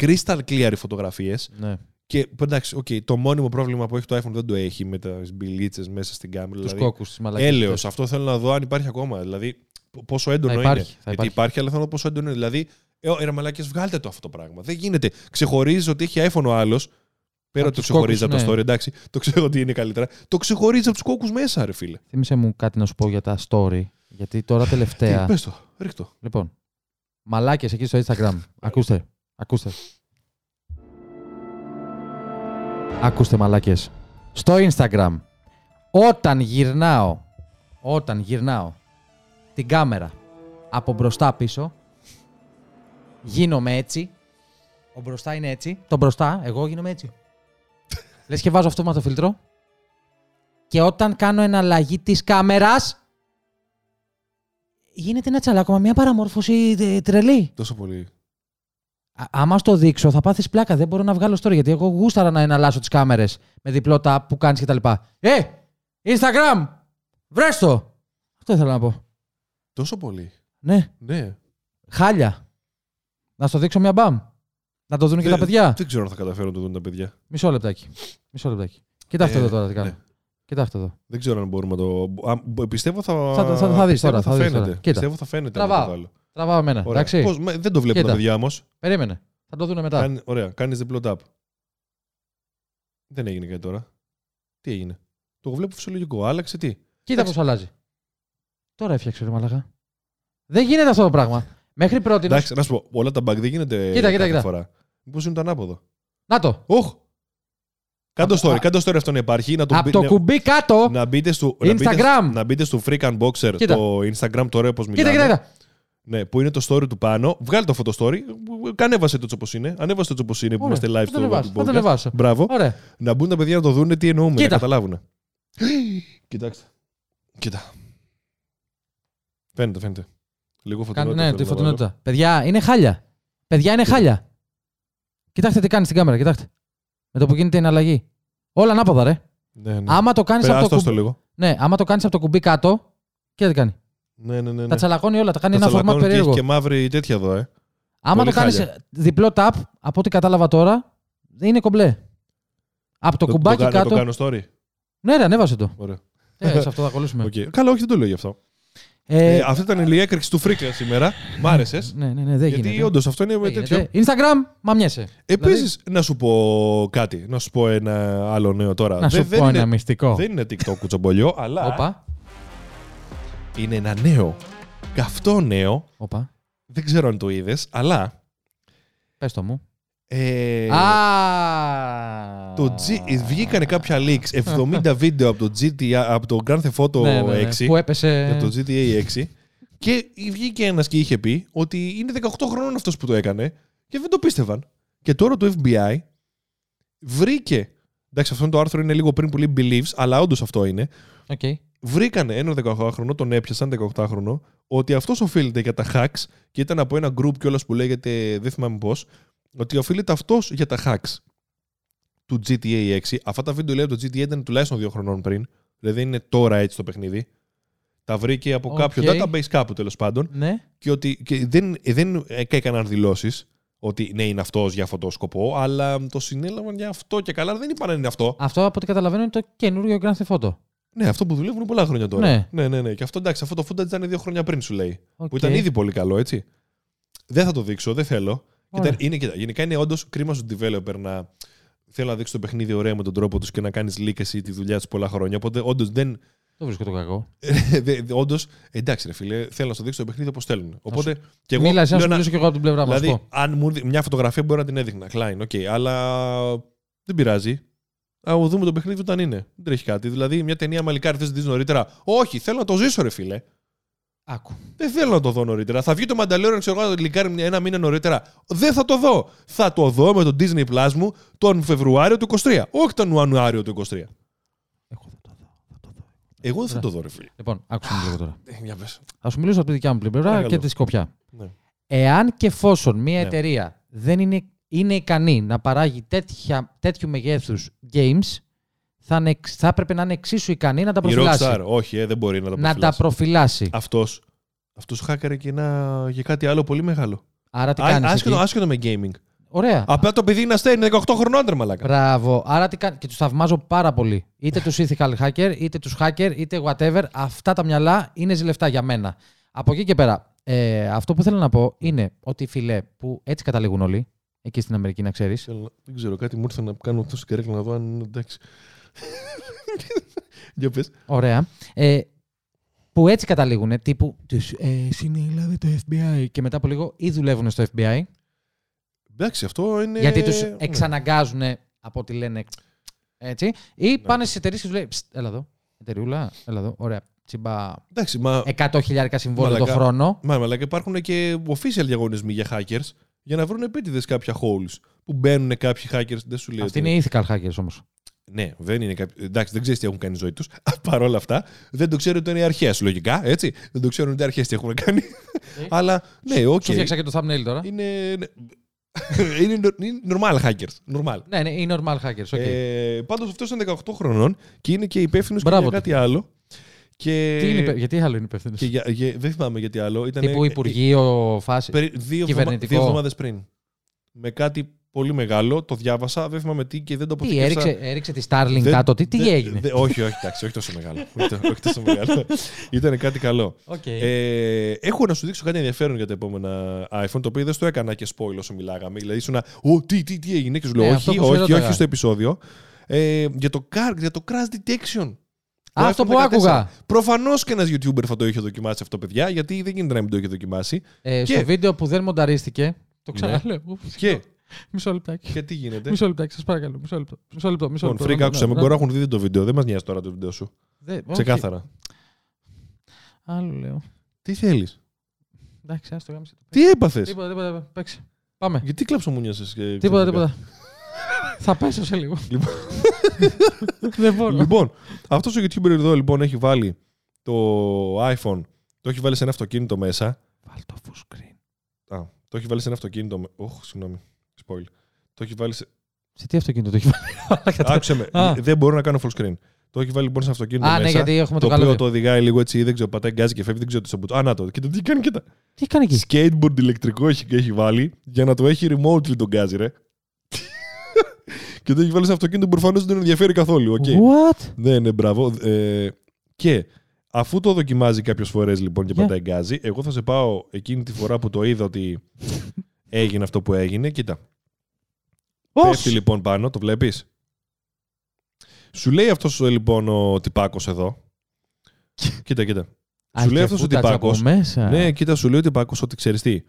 Speaker 1: crystal clear οι φωτογραφίες.
Speaker 2: Ναι.
Speaker 1: Και εντάξει, okay, το μόνιμο πρόβλημα που έχει το iPhone δεν το έχει με τι μπιλίτσες μέσα στην κάμερα.
Speaker 2: Τους
Speaker 1: Δηλαδή,
Speaker 2: κόκκους τη μαλακή.
Speaker 1: έλεος. Αυτό θέλω να δω αν υπάρχει ακόμα. Δηλαδή, π- πόσο έντονο
Speaker 2: Θα
Speaker 1: είναι.
Speaker 2: υπάρχει, θα
Speaker 1: Γιατί
Speaker 2: υπάρχει.
Speaker 1: υπάρχει, αλλά θέλω να δω πόσο έντονο είναι. Δηλαδή, ε, ρε μαλάκες, βγάλτε το αυτό το πράγμα. Δεν γίνεται. Ξεχωρίζει ότι έχει iPhone ο άλλος. Πέρα
Speaker 2: Από
Speaker 1: το
Speaker 2: τους
Speaker 1: ξεχωρίζει
Speaker 2: κόκκους,
Speaker 1: από το
Speaker 2: ναι.
Speaker 1: story, εντάξει. Το ξέρω ότι είναι καλύτερα. Το ξεχωρίζει από τους κόκκους μέσα, ρε φίλε.
Speaker 2: Θύμισε μου κάτι να σου πω για τα story. Γιατί τώρα τελευταία.
Speaker 1: Τι, πες το, ρίχτω.
Speaker 2: λοιπόν, μαλάκες εκεί στο Instagram. [LAUGHS] ακούστε, ακούστε. Ακούστε μαλάκες. Στο Instagram, όταν γυρνάω, όταν γυρνάω την κάμερα από μπροστά πίσω, γίνομαι έτσι. Ο μπροστά είναι έτσι. Το μπροστά, εγώ γίνομαι έτσι. [LAUGHS] Λες και βάζω αυτόματο φίλτρο. Και όταν κάνω εναλλαγή της κάμερας, γίνεται ένα τσαλάκωμα, μια παραμόρφωση ε, τρελή.
Speaker 1: Τόσο πολύ.
Speaker 2: Α- άμα στο δείξω, θα πάθεις πλάκα. Δεν μπορώ να βγάλω story γιατί εγώ γούσταρα να εναλλάσσω τις κάμερες με διπλό tap που κάνεις κτλ. Ε! Instagram! Βρες το! Αυτό ήθελα να πω.
Speaker 1: Τόσο πολύ.
Speaker 2: Ναι,
Speaker 1: Ναι.
Speaker 2: χάλια. Να στο δείξω μια μπαμ. Να το δουν και
Speaker 1: Δεν-
Speaker 2: τα παιδιά.
Speaker 1: Δεν ξέρω αν θα καταφέρουν να το δουν τα παιδιά.
Speaker 2: Μισό λεπτάκι. Μισό λεπτάκι. Κοιτάξτε
Speaker 1: Ε,
Speaker 2: εδώ τώρα τι κάνω.
Speaker 1: ναι.
Speaker 2: Κοιτάξτε εδώ.
Speaker 1: Δεν ξέρω αν μπορούμε να το. Α, μπο- πιστεύω θα.
Speaker 2: Θα το- θα- θα δεις
Speaker 1: πιστεύω
Speaker 2: τώρα, θα δεις
Speaker 1: φαίνεται.
Speaker 2: τώρα. Κοίτα.
Speaker 1: Πιστεύω θα φαίνεται. αν
Speaker 2: Τραβάω.
Speaker 1: Το βάλω.
Speaker 2: Τραβάω εμένα.
Speaker 1: Ωραία.
Speaker 2: Εντάξει.
Speaker 1: Πώς, με- δεν το βλέπουν
Speaker 2: Κοίτα.
Speaker 1: τα παιδιά όμως.
Speaker 2: Περίμενε. Θα το δουν μετά.
Speaker 1: Κάνει, ωραία, κάνεις διπλό tap. Δεν έγινε κάτι τώρα. Τι έγινε; Το βλέπω φυσιολογικό. Άλλαξε τι;
Speaker 2: Κοίτα
Speaker 1: Εντάξει.
Speaker 2: πώς αλλάζει. Τώρα έφτιαξε ρε μαλακά. Δεν γίνεται αυτό το πράγμα. Μέχρι πρώτη.
Speaker 1: Εντάξει, να σου πω, όλα τα bug δεν γίνεται
Speaker 2: Κοίτα, κοίτα,
Speaker 1: κάθε
Speaker 2: κοίτα.
Speaker 1: φορά. Μήπως είναι το ανάποδο.
Speaker 2: Να το.
Speaker 1: Όχ! Κάντο
Speaker 2: Από-
Speaker 1: story,
Speaker 2: α-
Speaker 1: κάντο story αυτό να υπάρχει. Να, το
Speaker 2: Από
Speaker 1: μπει-
Speaker 2: το
Speaker 1: να-
Speaker 2: κουμπί κάτω.
Speaker 1: να μπείτε στο, να μπείτε-
Speaker 2: Instagram.
Speaker 1: να μπείτε στο Freak Unboxer,
Speaker 2: Κοίτα.
Speaker 1: το Instagram τώρα όπως
Speaker 2: Κοίτα,
Speaker 1: μιλάμε.
Speaker 2: κοίτα, κοίτα.
Speaker 1: Ναι, που είναι το story του πάνω. Βγάλτε αυτό το story. Κανέβασε το όπως είναι. Ανέβασε το όπως είναι που
Speaker 2: Ωραία.
Speaker 1: είμαστε live
Speaker 2: Θα το
Speaker 1: στο
Speaker 2: ανεβάσω, θα το
Speaker 1: podcast.
Speaker 2: ανεβάσω.
Speaker 1: Μπράβο.
Speaker 2: Ωραία.
Speaker 1: Να μπουν τα παιδιά να το δουν τι εννοούμε,
Speaker 2: Κοίτα.
Speaker 1: να καταλάβουν. [GASPS] Κοιτάξτε. Κοίτα. Φαίνεται, φαίνεται. Λίγο
Speaker 2: Κάνει,
Speaker 1: φωτεινότητα.
Speaker 2: ναι,
Speaker 1: θέλω
Speaker 2: τη
Speaker 1: να βάλω.
Speaker 2: φωτεινότητα. Παιδιά, είναι χάλια. Παιδιά, είναι χάλια. Κοιτάξτε τι κάνει στην κάμερα, κοιτάξτε. Με το που γίνεται η εναλλαγή. Όλα ανάποδα, ρε.
Speaker 1: Ναι, ναι.
Speaker 2: Άμα το κάνεις από, το
Speaker 1: Περάστο
Speaker 2: κουμπί...
Speaker 1: το λίγο.
Speaker 2: ναι, άμα το κάνεις από το κουμπί κάτω, κοίτα τι κάνει.
Speaker 1: Ναι, ναι, ναι. ναι.
Speaker 2: Τα τσαλακώνει όλα, τα κάνει
Speaker 1: Τα
Speaker 2: ένα format
Speaker 1: τσαλακώνει και έχει
Speaker 2: περίεργο.
Speaker 1: και μαύρη τέτοια εδώ, ε.
Speaker 2: Άμα
Speaker 1: πολύ
Speaker 2: το κάνεις
Speaker 1: χάλια.
Speaker 2: διπλό tap, από ό,τι κατάλαβα τώρα, δεν είναι κομπλέ. Από το
Speaker 1: Το-
Speaker 2: κουμπάκι
Speaker 1: το, κα-
Speaker 2: κάτω.
Speaker 1: Το κάνω story.
Speaker 2: Ναι, ρε, ανέβασε το.
Speaker 1: Ωραία.
Speaker 2: ε, σε αυτό θα ακολουθήσουμε.
Speaker 1: Οκ. Καλά, όχι, δεν το λέω γι' αυτό.
Speaker 2: Ε,
Speaker 1: Ε, αυτή ήταν η έκρηξη του Φρίκα σήμερα. Μ' άρεσες.
Speaker 2: ναι, ναι, ναι, δεν
Speaker 1: Γιατί
Speaker 2: γίνεται.
Speaker 1: όντως αυτό είναι
Speaker 2: Δεν
Speaker 1: τέτοιο.
Speaker 2: γίνεται. Instagram, γαμιέσαι.
Speaker 1: Επίσης, να σου πω κάτι. Να σου πω ένα άλλο νέο τώρα.
Speaker 2: Να σου
Speaker 1: δεν,
Speaker 2: πω
Speaker 1: δεν
Speaker 2: ένα
Speaker 1: είναι,
Speaker 2: μυστικό.
Speaker 1: δεν είναι TikTok κουτσομπολιό, αλλά
Speaker 2: Όπα,
Speaker 1: είναι ένα νέο. Καυτό νέο.
Speaker 2: όπα.
Speaker 1: Δεν ξέρω αν το είδες, αλλά.
Speaker 2: Πες το μου.
Speaker 1: Ε,
Speaker 2: Α!
Speaker 1: το G, βγήκανε κάποια leaks 70 [LAUGHS] βίντεο από το, GTA, από το Grand Theft Auto
Speaker 2: Ναι, ναι, ναι,
Speaker 1: 6
Speaker 2: Που έπεσε.
Speaker 1: από το GTA 6 και βγήκε ένας και είχε πει ότι είναι 18 χρόνων αυτός που το έκανε και δεν το πίστευαν. Και τώρα το FBI βρήκε. Εντάξει, αυτό το άρθρο είναι λίγο πριν που λέει believes, αλλά όντως αυτό είναι.
Speaker 2: Οκ.
Speaker 1: Βρήκανε έναν 18χρονο, τον έπιασαν 18χρονο, ότι αυτός οφείλεται για τα hacks και ήταν από ένα group κιόλας που λέγεται, δεν θυμάμαι πώς, ότι οφείλεται αυτός για τα hacks του GTA 6. Αυτά τα βίντεο λέει από το GTA ήταν τουλάχιστον δύο χρονών πριν. Δηλαδή είναι τώρα έτσι το παιχνίδι. Τα βρήκε από
Speaker 2: Οκ.
Speaker 1: κάποιο database κάπου τέλος πάντων.
Speaker 2: Ναι.
Speaker 1: Και ότι και δεν, ε, δεν έκαναν δηλώσεις ότι ναι, είναι αυτός για αυτό το σκοπό, αλλά το συνέλαβαν για αυτό και καλά. Δεν είπαν είναι αυτό.
Speaker 2: Αυτό από ό,τι καταλαβαίνω είναι το καινούριο Grand Theft Auto.
Speaker 1: Ναι, αυτό που δουλεύουν πολλά χρόνια τώρα.
Speaker 2: Ναι.
Speaker 1: ναι, ναι. ναι. Και αυτό εντάξει, αυτό το footage ήταν δύο χρόνια πριν σου λέει.
Speaker 2: Οκ.
Speaker 1: Που ήταν ήδη πολύ καλό, έτσι. Δεν θα το δείξω, δεν θέλω.
Speaker 2: Ωραία.
Speaker 1: Κοίτα, είναι, κοίτα, γενικά είναι όντως κρίμα στον developer να θέλει να δείξει το παιχνίδι ωραία με τον τρόπο τους και να κάνεις leak εσύ τη δουλειά τους πολλά χρόνια. Οπότε όντως δεν.
Speaker 2: Το βρίσκω το κακό. [LAUGHS]
Speaker 1: όντως, εντάξει, ρε φίλε, θέλω να σου δείξω το παιχνίδι όπως θέλουν. Οπότε και εγώ.
Speaker 2: Μίλας, εσύ να
Speaker 1: λέω
Speaker 2: σου
Speaker 1: να-
Speaker 2: μιλήσω και εγώ από την πλευρά μου. να σου
Speaker 1: Δηλαδή,
Speaker 2: πω.
Speaker 1: αν μου έρθει μια φωτογραφία μπορεί να την έδειχνα. Κλάιν, οκ, αλλά δεν πειράζει. Α δούμε το παιχνίδι όταν είναι. Δεν τρέχει κάτι. Δηλαδή, μια ταινία μαλλικάρι θες να τη δεις νωρίτερα. Όχι, θέλω να το ζήσω, ρε φίλε.
Speaker 2: Άκου.
Speaker 1: Δεν θέλω να το δω νωρίτερα. Θα βγει το Mandalorian, ξέρω εγώ, να το λικάρει μια- ένα μήνα νωρίτερα. Δεν θα το δω. Θα το δω με το Disney Plus μου τον Φεβρουάριο του 23. Όχι τον Ιανουάριο του 23.
Speaker 2: Εγώ θα το δω. Θα το δω.
Speaker 1: Εγώ δεν θα το δω, ρε φίλε.
Speaker 2: Λοιπόν, άκουσα με λίγο τώρα.
Speaker 1: Ε, για πες.
Speaker 2: Θα σου μιλήσω από τη δικιά μου πλευρά
Speaker 1: Παρακαλώ.
Speaker 2: και τη σκοπιά.
Speaker 1: Ναι.
Speaker 2: Εάν και εφόσον μια
Speaker 1: Ναι.
Speaker 2: εταιρεία δεν είναι, είναι ικανή να παράγει τέτοια, τέτοιου μεγέθους games, θα, είναι, εξ- θα έπρεπε να είναι εξίσου ικανή να τα
Speaker 1: Η
Speaker 2: προφυλάσει.
Speaker 1: Rockstar, όχι, ε, δεν μπορεί να τα
Speaker 2: να τα
Speaker 1: προφυλάσει.
Speaker 2: προφυλάσει.
Speaker 1: Αυτός, αυτός χάκαρε και ένα, για κάτι άλλο πολύ μεγάλο.
Speaker 2: Άρα τι
Speaker 1: Α,
Speaker 2: κάνεις
Speaker 1: άσχετο,
Speaker 2: εκεί;
Speaker 1: άσχετο με gaming.
Speaker 2: Ωραία.
Speaker 1: Απλά το παιδί είναι αστέρι, είναι 18 χρονών, άντρε μαλάκα.
Speaker 2: Μπράβο. Άρα τι κάνει. Και τους θαυμάζω πάρα πολύ. Είτε τους ethical hacker, είτε τους hacker, είτε whatever. Αυτά τα μυαλά είναι ζηλευτά για μένα. Από εκεί και πέρα, ε, αυτό που θέλω να πω είναι ότι φιλέ, που έτσι καταλήγουν όλοι, εκεί στην Αμερική να ξέρεις.
Speaker 1: Θέλω- Δεν ξέρω, κάτι μου ήρθε να κάνω αυτό στην καρέκλα να δω αν είναι εντάξει. [LAUGHS] Για πες.
Speaker 2: Ωραία. Ε, που έτσι καταλήγουν, τύπου. Τους, ε, συνέλαβε το FBI. Και μετά από λίγο ή δουλεύουν στο FBI,
Speaker 1: Εντάξει, αυτό είναι.
Speaker 2: γιατί τους
Speaker 1: ναι.
Speaker 2: εξαναγκάζουν από ό,τι λένε. Έτσι. Ή πάνε στι εταιρείες και τους λέει: «Ψτ, Έλα εδώ. Εταιρεούλα, έλα εδώ. Ωραία. Τσιμπά
Speaker 1: Εντάξει, μα,
Speaker 2: 100 χιλιάρικα συμβόλαιο το
Speaker 1: Μαλακά.
Speaker 2: χρόνο.
Speaker 1: μα, μαλάκα, υπάρχουν και official διαγωνισμοί για hackers για να βρουν επίτηδες κάποια holes. Που μπαίνουν κάποιοι hackers, δεν σου λέω.
Speaker 2: Αυτή
Speaker 1: ότι-
Speaker 2: είναι οι ethical hackers όμως.
Speaker 1: Ναι, δεν είναι κάποιο. Εντάξει, δεν ξέρεις τι έχουν κάνει στη ζωή τους. [LAUGHS] Παρ' όλα αυτά, δεν το ξέρουν ότι είναι οι αρχές, λογικά. Έτσι. Δεν το ξέρουν ότι οι αρχές τι έχουν κάνει. [LAUGHS] Αλλά ναι, οκ.
Speaker 2: Σου φτιάξα και το thumbnail τώρα.
Speaker 1: Είναι. ναι. [LAUGHS] είναι, νο- είναι normal hackers. Normal.
Speaker 2: Ναι, ναι, οι normal hackers. οκ.
Speaker 1: Ε, Πάντως αυτός είναι 18 χρονών και είναι και υπεύθυνος και
Speaker 2: Μπράβο
Speaker 1: για
Speaker 2: του.
Speaker 1: κάτι άλλο. Και,
Speaker 2: Τι είναι, υπε- γιατί άλλο είναι υπεύθυνος;
Speaker 1: και για, για- δεν θυμάμαι γιατί άλλο. Ήταν,
Speaker 2: Τύπου Υπουργείο φάση.
Speaker 1: περί- δύο,
Speaker 2: κυβερνητικό.
Speaker 1: δύο εβδομάδες πριν. Με κάτι πολύ μεγάλο, το διάβασα, δεν θυμάμαι τι και δεν το
Speaker 2: Τι,
Speaker 1: αποθήκευσα.
Speaker 2: έριξε, έριξε τη Starlink
Speaker 1: Δεν-
Speaker 2: κάτω, τι, τι
Speaker 1: δεν-
Speaker 2: έγινε;
Speaker 1: δεν- όχι, όχι, εντάξει, όχι τόσο μεγάλο. όχι, το- όχι τόσο μεγάλο. [LAUGHS] Ήταν κάτι καλό.
Speaker 2: Οκ.
Speaker 1: Ε, έχω να σου δείξω κάτι ενδιαφέρον για τα επόμενα iPhone, το οποίο δεν στο έκανα και spoil όσο μιλάγαμε. Δηλαδή, ήσουν, Ω, τι, τι, τι έγινε, και σου λέω,
Speaker 2: Ναι, αυτό
Speaker 1: όχι,
Speaker 2: που σου
Speaker 1: όχι,
Speaker 2: ρώταγα.
Speaker 1: όχι στο επεισόδιο. Ε, για, το car, για το crash detection.
Speaker 2: Α,
Speaker 1: Το
Speaker 2: αυτό
Speaker 1: iPhone
Speaker 2: που
Speaker 1: 14.
Speaker 2: άκουγα.
Speaker 1: Προφανώς και ένας YouTuber θα το είχε δοκιμάσει αυτό, παιδιά, γιατί δεν γίνεται να μην το είχε δοκιμάσει.
Speaker 2: Ε,
Speaker 1: Και-
Speaker 2: Στο βίντεο που δεν μονταρίστηκε. Το
Speaker 1: Ναι.
Speaker 2: ξαναλέω. Ουφ,
Speaker 1: Και,
Speaker 2: Μισό λεπτάκι.
Speaker 1: και τι γίνεται;
Speaker 2: Μισό λεπτάκι, σας παρακαλώ. Μισό λεπτό. Μισό λεπτό. Μισό
Speaker 1: Λοιπόν,
Speaker 2: λεπτό.
Speaker 1: Freak, άκουσα με,
Speaker 2: Να-
Speaker 1: μπορεί να έχουν δει το βίντεο. Δεν μας νοιάζει τώρα το βίντεο σου.
Speaker 2: Δε- όχι.
Speaker 1: Ξεκάθαρα.
Speaker 2: Άλλο λέω.
Speaker 1: Τι θέλεις;
Speaker 2: Εντάξει, άστο γάμισε το.
Speaker 1: Τι έπαθες;
Speaker 2: Τίποτα, τίποτα. Παίξε. Πάμε.
Speaker 1: Γιατί κλαψομούνιασε.
Speaker 2: Τίποτα, τίποτα. Θα πέσω σε λίγο.
Speaker 1: Λοιπόν. [LAUGHS]
Speaker 2: Δεν μπορώ.
Speaker 1: Λοιπόν, αυτός ο YouTuber εδώ λοιπόν έχει βάλει το iPhone, το έχει βάλει σε ένα αυτοκίνητο μέσα.
Speaker 2: Βάλ το full screen.
Speaker 1: Α, το έχει βάλει σε ένα αυτοκίνητο. με- Ωχ, συγγνώμη. Spoil. Το έχει βάλει σε.
Speaker 2: Σε τι αυτοκίνητο το έχει βάλει; [LAUGHS]
Speaker 1: Άκουσε με.
Speaker 2: Α.
Speaker 1: Δεν μπορώ να κάνω full screen. Το έχει βάλει λοιπόν σε αυτοκίνητο
Speaker 2: Α,
Speaker 1: μέσα.
Speaker 2: ναι, γιατί έχουμε το
Speaker 1: το οποίο
Speaker 2: καλό.
Speaker 1: το οδηγάει λίγο έτσι, δεν ξέρω, πατάει γκάζι και φεύγει, δεν ξέρω τι στο μπουτ. Α, να το. Κοίτα τι κάνει, κοίτα.
Speaker 2: Τι κάνει εκεί;
Speaker 1: Skateboard ηλεκτρικό έχει, έχει βάλει για να το έχει remotely τον γκάζι, ρε. Και το έχει βάλει σε αυτοκίνητο που προφανώς δεν τον ενδιαφέρει καθόλου. οκ.
Speaker 2: What?
Speaker 1: Ναι, ναι, μπράβο. Ε, και αφού το δοκιμάζει κάποιες φορές λοιπόν και
Speaker 2: Για.
Speaker 1: πατάει γκάζι, εγώ θα σε πάω εκείνη τη φορά που το είδα ότι έγινε αυτό που έγινε. Κοίτα. Πέφτει λοιπόν πάνω, το βλέπεις; Σου λέει αυτός λοιπόν ο τυπάκος εδώ. κοίτα, κοίτα. Σου λέει αυτός ο τυπάκος.
Speaker 2: Μέσα.
Speaker 1: Ναι, κοίτα, σου λέει ο τυπάκος ότι ξέρεις τι.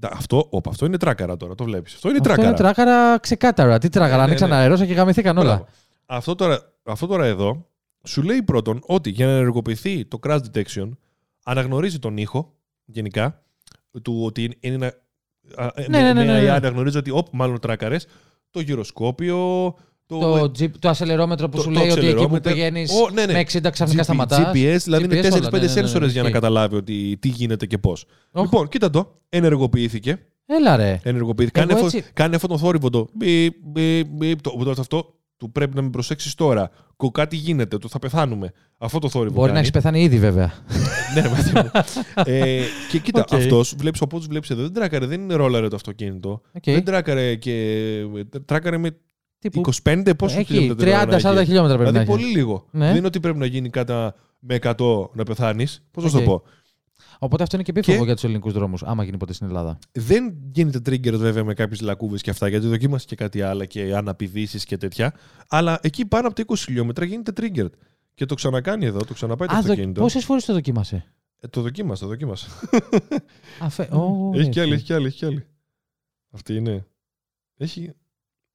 Speaker 1: Τα- Αυτό, όπα, αυτό είναι τράκαρα τώρα, το βλέπεις. Αυτό είναι
Speaker 2: Αυτό
Speaker 1: τράκαρα.
Speaker 2: είναι τράκαρα ξεκάθαρα. Τι τράκαρα,
Speaker 1: Ναι, ναι,
Speaker 2: ανοίξαν
Speaker 1: ναι.
Speaker 2: αερόσα και γαμηθήκαν όλα.
Speaker 1: Μπράβο. Αυτό τώρα, αυτό τώρα εδώ σου λέει πρώτον ότι για να ενεργοποιηθεί το crash detection αναγνωρίζει τον ήχο γενικά του ότι είναι- είναι ένα. α, ε,
Speaker 2: Ναι,
Speaker 1: με-
Speaker 2: ναι, ναι,
Speaker 1: με
Speaker 2: ναι, ναι.
Speaker 1: AI αναγνωρίζει ότι, όπ, μάλλον τράκαρες, το γυροσκόπιο. Το,
Speaker 2: Το, Jeep, το ασελερόμετρο που
Speaker 1: το-
Speaker 2: σου
Speaker 1: το
Speaker 2: λέει ότι εκεί που
Speaker 1: accelerometer.
Speaker 2: πηγαίνεις
Speaker 1: Ω, ναι, ναι.
Speaker 2: με 60 ξαφνικά
Speaker 1: GP
Speaker 2: σταματάς.
Speaker 1: GPS, δηλαδή είναι 4-5 σένσορες για να
Speaker 2: ισχύει.
Speaker 1: καταλάβει ότι τι γίνεται και πώς.
Speaker 2: Όχ.
Speaker 1: Λοιπόν, κοίτα το. Ενεργοποιήθηκε.
Speaker 2: Έλα ρε.
Speaker 1: Ενεργοποιήθηκε.
Speaker 2: Εγώ
Speaker 1: Κάνει, αυτό,
Speaker 2: έτσι-
Speaker 1: κάνει αυτόν τον θόρυβο το. Μπιπ, μπιπ, μπιπ, το, το- αυτό του πρέπει να με προσέξεις τώρα. Κο, κάτι γίνεται, το θα πεθάνουμε. Αυτό το θόρυβο.
Speaker 2: Μπορεί να
Speaker 1: κάνει.
Speaker 2: έχεις πεθάνει ήδη βέβαια. [LAUGHS]
Speaker 1: ναι, ρε παιδί μου. ε, και κοίτα,
Speaker 2: Οκ.
Speaker 1: αυτός βλέπεις από ό,τι βλέπεις εδώ δεν τράκαρε, δεν είναι ρόλαρε το αυτοκίνητο.
Speaker 2: Οκ.
Speaker 1: Δεν τράκαρε και. Τράκαρε με
Speaker 2: Τύπου
Speaker 1: 25 πόσο
Speaker 2: έχει
Speaker 1: χιλιόμετρα την ώρα να
Speaker 2: 30-40
Speaker 1: έχει.
Speaker 2: χιλιόμετρα πρέπει να
Speaker 1: Δηλαδή
Speaker 2: έχει.
Speaker 1: πολύ λίγο.
Speaker 2: Ναι.
Speaker 1: Δεν είναι ότι πρέπει να γίνει κατά με 100 να πεθάνεις. Πώς να σου
Speaker 2: Οκ.
Speaker 1: το πω;
Speaker 2: Οπότε αυτό είναι και επίφοβο
Speaker 1: Και-
Speaker 2: για τους ελληνικούς δρόμους, άμα γίνει ποτέ στην Ελλάδα.
Speaker 1: Δεν γίνεται trigger βέβαια με κάποιες λακκούβες και αυτά, γιατί δοκίμασε και κάτι άλλο και αναπηδήσεις και τέτοια. Αλλά εκεί πάνω από τα 20 χιλιόμετρα γίνεται triggered. Και το ξανακάνει εδώ, το ξαναπάει το
Speaker 2: Α, δο...
Speaker 1: αυτοκίνητο.
Speaker 2: πόσες φορές το δοκίμασε;
Speaker 1: Ε, το δοκίμασε, το δοκίμασε.
Speaker 2: Αφε... Ω,
Speaker 1: έχει
Speaker 2: έτσι.
Speaker 1: κι άλλη, έχει κι άλλη, έχει κι άλλη. Αυτή είναι. Έχει.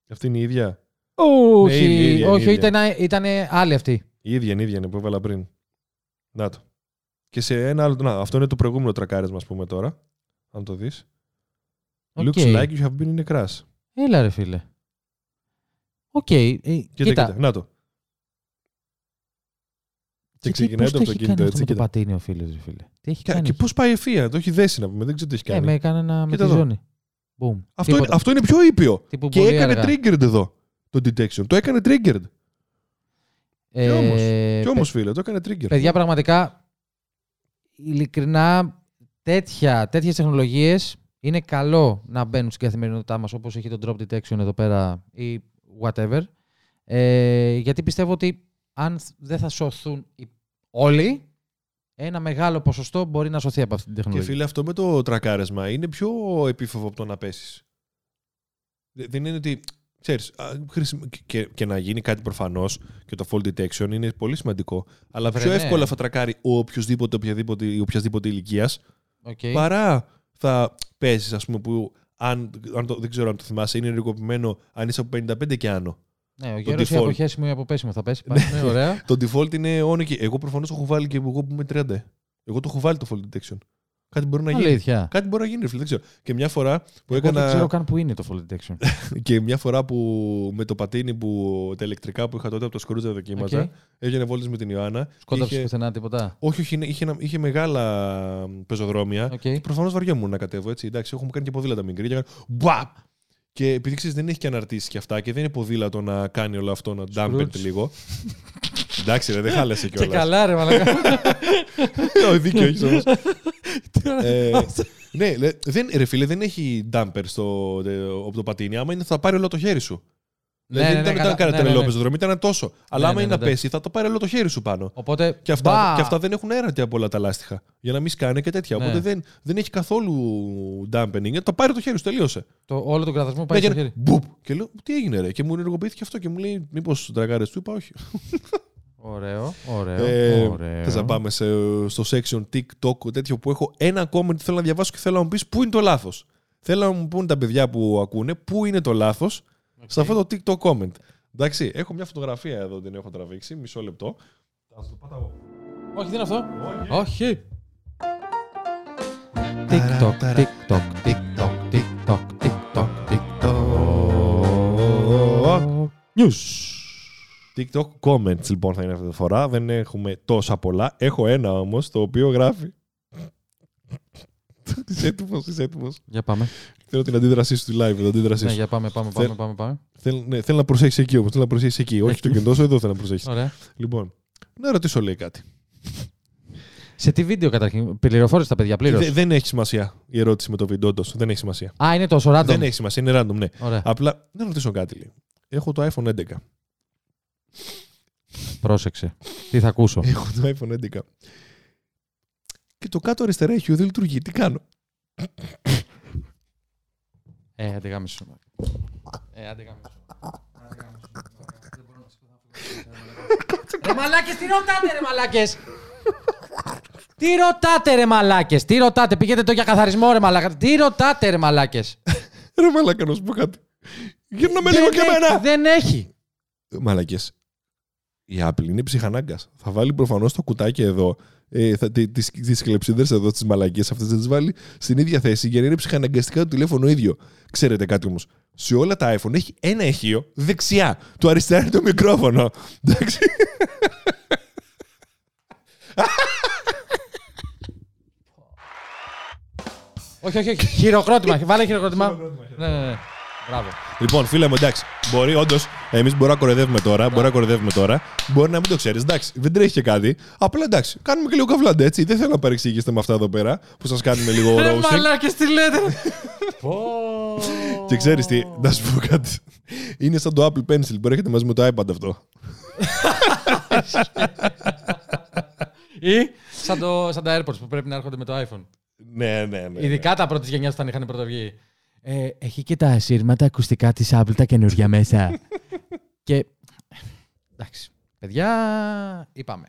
Speaker 1: Αυτή είναι η ίδια;
Speaker 2: Όχι,
Speaker 1: Ναι, ίδια, ίδια,
Speaker 2: όχι,
Speaker 1: ίδια.
Speaker 2: ήταν, ήταν άλλη αυτή.
Speaker 1: Η ίδια είναι, η ίδια είναι που έβαλα πριν. Να το. Και σε ένα άλλο. Να, αυτό είναι το προηγούμενο τρακάρισμα, ας πούμε τώρα. Αν το δεις.
Speaker 2: Οκ.
Speaker 1: Looks like you have been in a crash.
Speaker 2: Έλα ρε φίλε. Οκ. ε,
Speaker 1: Κοίτα,
Speaker 2: κοίτα.
Speaker 1: κοίτα. Να το. Και
Speaker 2: τι-
Speaker 1: ξεκινάει
Speaker 2: πώς
Speaker 1: το
Speaker 2: έχει
Speaker 1: αυτοκίνητο
Speaker 2: κάνει
Speaker 1: έτσι.
Speaker 2: αυτό με το
Speaker 1: κοίτα.
Speaker 2: πατίνι ο φίλος, ρε φίλε; Τι έχει
Speaker 1: Και,
Speaker 2: κάνει.
Speaker 1: και πώς πάει ευθεία, το έχει δέσει να πούμε, δεν ξέρω τι έχει
Speaker 2: Ε,
Speaker 1: κάνει.
Speaker 2: με έκανε να με
Speaker 1: Κοίτα
Speaker 2: τη
Speaker 1: εδώ.
Speaker 2: ζώνη. Boom.
Speaker 1: αυτό, είναι,
Speaker 2: Τίποτα.
Speaker 1: αυτό είναι πιο ήπιο.
Speaker 2: Τύπου
Speaker 1: Και
Speaker 2: πολύ
Speaker 1: έκανε
Speaker 2: αργά.
Speaker 1: triggered εδώ το detection. Το έκανε triggered.
Speaker 2: Ε,
Speaker 1: Κι όμως,
Speaker 2: παι-
Speaker 1: Κι όμως, φίλε, το έκανε triggered.
Speaker 2: Παιδιά, πραγματικά, ειλικρινά, τέτοια, τέτοιες τεχνολογίες είναι καλό να μπαίνουν στην καθημερινότητά μας, όπως έχει το drop detection εδώ πέρα ή whatever. Ε, γιατί πιστεύω ότι αν δεν θα σωθούν οι- όλοι, ένα μεγάλο ποσοστό μπορεί να σωθεί από αυτή την
Speaker 1: Και
Speaker 2: τεχνολογία.
Speaker 1: φίλε, αυτό με το τρακάρισμα είναι πιο επίφοβο από το να πέσεις. Δεν είναι ότι. Ξέρεις, α, χρησιμο- και, και να γίνει κάτι προφανώς και το fall detection είναι πολύ σημαντικό. Αλλά
Speaker 2: Βρε,
Speaker 1: πιο
Speaker 2: ναι.
Speaker 1: εύκολα θα τρακάρει ο οποιοδήποτε, οποιαδήποτε, ή οποιασδήποτε ηλικίας
Speaker 2: Okay.
Speaker 1: παρά θα πέσεις, ας πούμε, που αν, αν το, δεν ξέρω αν το θυμάσαι, είναι ενεργοποιημένο αν είσαι από 55 και άνω.
Speaker 2: Ναι, ο γέρος ή
Speaker 1: default.
Speaker 2: από χέσιμο ή από πέσιμο θα πέσει. Πάει, ναι, ωραία. [LAUGHS]
Speaker 1: Το default είναι on και εγώ προφανώς το έχω βάλει και εγώ που είμαι 30. Εγώ το έχω βάλει το fall detection. Κάτι μπορεί να γίνει.
Speaker 2: Αλήθεια.
Speaker 1: Κάτι μπορεί να γίνει, ρε φίλε, δεν ξέρω. Και μια φορά που
Speaker 2: Εγώ
Speaker 1: έκανα.
Speaker 2: δεν ξέρω καν που είναι το fall detection. [LAUGHS]
Speaker 1: Και μια φορά που με το πατίνι που τα ηλεκτρικά που είχα τότε από το σκρούτζα δοκίμαζα,
Speaker 2: Οκ.
Speaker 1: έγινε βόλτες με την Ιωάννα.
Speaker 2: Σκόνταψε
Speaker 1: Είχε-
Speaker 2: πουθενά τίποτα;
Speaker 1: Όχι, όχι, είχε, είχε, ένα- είχε μεγάλα πεζοδρόμια.
Speaker 2: Οκ.
Speaker 1: Προφανώς βαριόμουν να κατέβω έτσι. Εντάξει, έχουμε κάνει και ποδήλατα μικρή. Και, έκανα μπαπ! Και επειδή ξέρεις, δεν έχει και αναρτήσει και αυτά και δεν είναι ποδήλατο να κάνει όλο αυτό να ντάμπερτ λίγο. Εντάξει, ρε, δεν χάλασε
Speaker 2: Και
Speaker 1: κιόλας.
Speaker 2: καλά, ρε μαλακά. [LAUGHS]
Speaker 1: Όχι, δίκιο έχεις όμως. [LAUGHS] ε, ναι, λέ, δεν, ρε φίλε, δεν έχει ντάμπερ στο, ε, από το πατίνι. Άμα είναι, θα πάρει όλο το χέρι σου.
Speaker 2: Ναι,
Speaker 1: Δηλαδή
Speaker 2: ναι,
Speaker 1: δεν
Speaker 2: ναι,
Speaker 1: ήταν
Speaker 2: καλά.
Speaker 1: κανένα
Speaker 2: Ναι, ναι,
Speaker 1: τρελό
Speaker 2: ναι.
Speaker 1: πεζοδρόμιο, ήταν τόσο. Αλλά
Speaker 2: Ναι,
Speaker 1: άμα
Speaker 2: ναι,
Speaker 1: είναι
Speaker 2: ναι,
Speaker 1: να
Speaker 2: ναι.
Speaker 1: πέσει, θα το πάρει όλο το χέρι σου πάνω.
Speaker 2: Οπότε.
Speaker 1: Και αυτά,
Speaker 2: μπα!
Speaker 1: και αυτά δεν έχουν αέρα από όλα τα λάστιχα. Για να μην σκάνε και τέτοια.
Speaker 2: Ναι.
Speaker 1: Οπότε δεν, δεν έχει καθόλου dampening. γιατί Το πάρει το χέρι σου, τελείωσε.
Speaker 2: Το, όλο τον κραδασμό πάει
Speaker 1: Ναι,
Speaker 2: στο
Speaker 1: και
Speaker 2: χέρι.
Speaker 1: μπουπ. Και λέω, τι έγινε, ρε; Και μου ενεργοποιήθηκε αυτό και μου λέει, Μήπως τραγάρε του είπα, όχι.
Speaker 2: Ωραίο, ωραίο.
Speaker 1: Ε,
Speaker 2: ωραίο.
Speaker 1: Θες να πάμε σε, στο section TikTok τέτοιο που έχω ένα comment θέλω να διαβάσω και θέλω να μου πεις πού είναι το λάθος; Θέλω να μου πούν τα παιδιά που ακούνε πού είναι το λάθος; Σε αυτό το TikTok comment. Εντάξει, έχω μια φωτογραφία εδώ, την έχω τραβήξει. Μισό λεπτό. Θα σου το πατάω.
Speaker 2: Όχι, δεν είναι αυτό.
Speaker 1: Όχι.
Speaker 2: Όχι. TikTok, TikTok, TikTok, TikTok, TikTok, TikTok. News.
Speaker 1: TikTok comments λοιπόν θα είναι αυτή τη φορά. Δεν έχουμε τόσα πολλά. Έχω ένα όμως το οποίο γράφει. [LAUGHS] Είσαι έτοιμος, είσαι έτοιμος.
Speaker 2: Για πάμε.
Speaker 1: Θέλω την αντίδρασή σου, τη live, την αντίδρασή
Speaker 2: Ναι,
Speaker 1: σου.
Speaker 2: για πάμε, πάμε, πάμε, πάμε, πάμε.
Speaker 1: Θέλω, ναι, θέλω να προσέχεις εκεί όμως. Θέλω να προσέχεις εκεί. Όχι στο κινητό σου, εδώ θέλω να προσέχεις.
Speaker 2: Ωραία.
Speaker 1: Λοιπόν, να ρωτήσω λέει κάτι.
Speaker 2: Σε τι βίντεο καταρχήν, πληροφόρησες τα παιδιά πλήρως;
Speaker 1: Δε- δεν έχει σημασία η ερώτηση με το βίντεο, όντως. Δεν έχει σημασία.
Speaker 2: Α, είναι τόσο random.
Speaker 1: Δεν έχει σημασία, είναι random, ναι.
Speaker 2: Ωραία.
Speaker 1: Απλά να ρωτήσω κάτι. Λέει. Έχω το iPhone 11.
Speaker 2: Πρόσεξε. Τι θα ακούσω;
Speaker 1: Έχω το iPhone 11. Και το κάτω αριστερά έχει δεν λειτουργεί. Τι κάνω;
Speaker 2: Ε, άντε γάμισου. Ε, άντε γάμισου. Ρε μαλάκες, τι ρωτάτε ρε μαλάκες; Τι ρωτάτε ρε μαλάκες, τι ρωτάτε, πήγαινε το για καθαρισμό ρε μαλάκα. Τι ρωτάτε ρε μαλάκες;
Speaker 1: Ρε μαλάκα, να σου πω κάτι. Γύρνα με λίγο
Speaker 2: Δεν
Speaker 1: και
Speaker 2: έχει,
Speaker 1: εμένα.
Speaker 2: Δεν έχει.
Speaker 1: Μαλακές. Η Apple είναι ψυχανάγκας. Θα βάλει προφανώς το κουτάκι εδώ, ε, θα, τι- τις, τις κλεψίδρες εδώ, τις μαλακίες αυτές, θα τις βάλει στην ίδια θέση για να είναι ψυχαναγκαστικά το τηλέφωνο ίδιο. Ξέρετε κάτι όμως. Σε όλα τα iPhone έχει ένα ηχείο δεξιά. Το αριστερά είναι το μικρόφωνο. Εντάξει.
Speaker 2: Όχι, όχι, όχι. Χειροκρότημα. Βάλε χειροκρότημα. Ναι, ναι, ναι. Μπράβο.
Speaker 1: Λοιπόν, φίλε μου, εντάξει. Μπορεί όντως, εμείς μπορούμε να κοροϊδεύουμε τώρα. Μπορεί να κοροϊδεύουμε τώρα. Μπορεί να μην το ξέρεις. Εντάξει, δεν τρέχει και κάτι. Απλά εντάξει, κάνουμε και λίγο καβλάντε έτσι. Δεν θέλω να παρεξηγήσετε με αυτά εδώ πέρα που σας κάνουμε λίγο
Speaker 2: Ρε
Speaker 1: roasting.
Speaker 2: μαλάκες, τι λέτε; [LAUGHS] Πω.
Speaker 1: Και ξέρεις τι, να σου πω κάτι. Είναι σαν το Apple Pencil που έρχεται μαζί με το iPad αυτό. [LAUGHS]
Speaker 2: Ή σαν, το, σαν τα AirPods που πρέπει να έρχονται με το iPhone.
Speaker 1: Ναι, ναι, ναι.
Speaker 2: Ειδικά τα πρώτης γενιάς όταν είχαν πρωτοβγεί. Ε, έχει και τα σύρματα ακουστικά της Apple τα καινούργια μέσα. [LAUGHS] και. Εντάξει. Παιδιά, είπαμε.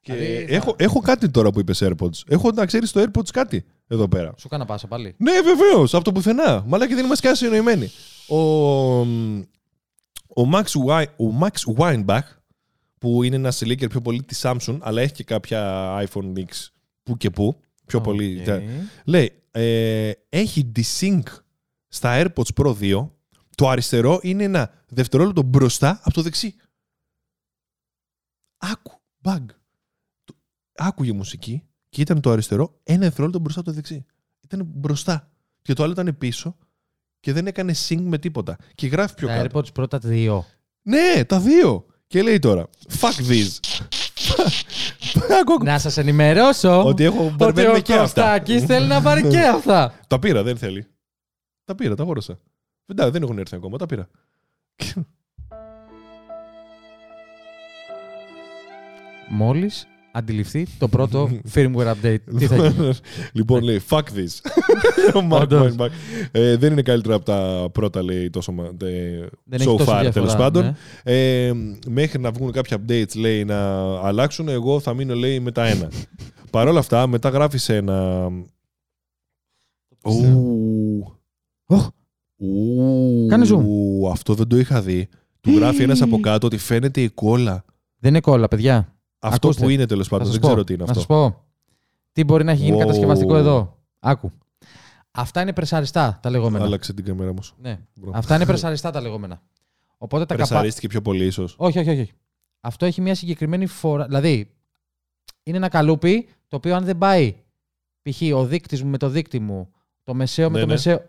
Speaker 1: Και
Speaker 2: Δηλαδή, θα-
Speaker 1: έχω, έχω κάτι τώρα που είπες AirPods. Έχω να ξέρεις το AirPods κάτι εδώ πέρα.
Speaker 2: Σου κάνα πάσα πάλι.
Speaker 1: Ναι, βεβαίως, από το πουθενά. Μαλάκα δεν είμαστε καν συνεννοημένοι. Ο, ο, Max, Wi- ο Max Weinbach, που είναι ένα leaker πιο πολύ της Samsung, αλλά έχει και κάποια iPhone X που και που. Πιο πολύ.
Speaker 2: Οκ.
Speaker 1: Λέει, ε, έχει desync στα AirPods Pro 2. Το αριστερό είναι ένα δευτερόλεπτο μπροστά από το δεξί. Άκου, bug. Το- Άκουγε μουσική και ήταν το αριστερό ένα δευτερόλεπτο μπροστά από το δεξί. Ήταν μπροστά. Και το άλλο ήταν πίσω και δεν έκανε sync με τίποτα. Και γράφει πιο
Speaker 2: Τα
Speaker 1: κάτω.
Speaker 2: AirPods πρώτα δύο.
Speaker 1: Ναι, τα δύο. Και λέει τώρα, fuck this. Άκου, άκου.
Speaker 2: Να σας ενημερώσω
Speaker 1: Ότι έχω
Speaker 2: ότι
Speaker 1: μπερδεύει
Speaker 2: ο
Speaker 1: και αυτά.
Speaker 2: Κωστάκης θέλει να πάρει [LAUGHS] και αυτά.
Speaker 1: Τα πήρα, δεν θέλει. Τα πήρα, τα αγόρασα. Δεν, δεν έχουν έρθει ακόμα, τα πήρα.
Speaker 2: Μόλις αντιληφθεί το πρώτο [LAUGHS] firmware update. Τι θα γίνει.
Speaker 1: λοιπόν, λέει, fuck this. Ο [LAUGHS] Mark
Speaker 2: Όντως.
Speaker 1: Weinbach. Ε, δεν είναι καλύτερα από τα πρώτα, λέει, τόσο μα- ε,
Speaker 2: Δεν
Speaker 1: so
Speaker 2: έχει τόσο
Speaker 1: far,
Speaker 2: διαφορά,
Speaker 1: τέλος πάντων.
Speaker 2: ναι.
Speaker 1: Ε, μέχρι να βγουν κάποια updates, λέει, να αλλάξουν, εγώ θα μείνω, λέει, με τα ένα. [LAUGHS] Παρ' όλα αυτά, μετά γράφεις σε ένα... Ου.
Speaker 2: Οχ.
Speaker 1: Ου.
Speaker 2: Κάνε zoom.
Speaker 1: Αυτό δεν το είχα δει. Του γράφει ένας από κάτω ότι φαίνεται η κόλλα.
Speaker 2: Δεν είναι κόλλα, παιδιά.
Speaker 1: Αυτό
Speaker 2: Ακούστε.
Speaker 1: που είναι τέλος
Speaker 2: Θα
Speaker 1: πάντων.
Speaker 2: σας
Speaker 1: Δεν
Speaker 2: πω.
Speaker 1: ξέρω τι είναι
Speaker 2: Να
Speaker 1: αυτό.
Speaker 2: σας πω. Τι μπορεί να έχει γίνει
Speaker 1: Wow.
Speaker 2: κατασκευαστικό εδώ. Άκου. Αυτά είναι πρεσαριστά τα λεγόμενα.
Speaker 1: Άλλαξε την κάμερα όμως.
Speaker 2: Ναι. Αυτά είναι πρεσαριστά τα λεγόμενα. Οπότε τα καπά...
Speaker 1: Πρεσαρίστηκε πιο πολύ, ίσως.
Speaker 2: Όχι, όχι, όχι. Αυτό έχει μια συγκεκριμένη φορά. Δηλαδή, είναι ένα καλούπι το οποίο αν δεν πάει π.χ. ο δείκτης μου με το δείκτη μου, το μεσαίο με
Speaker 1: Ναι,
Speaker 2: το
Speaker 1: ναι.
Speaker 2: μεσαίο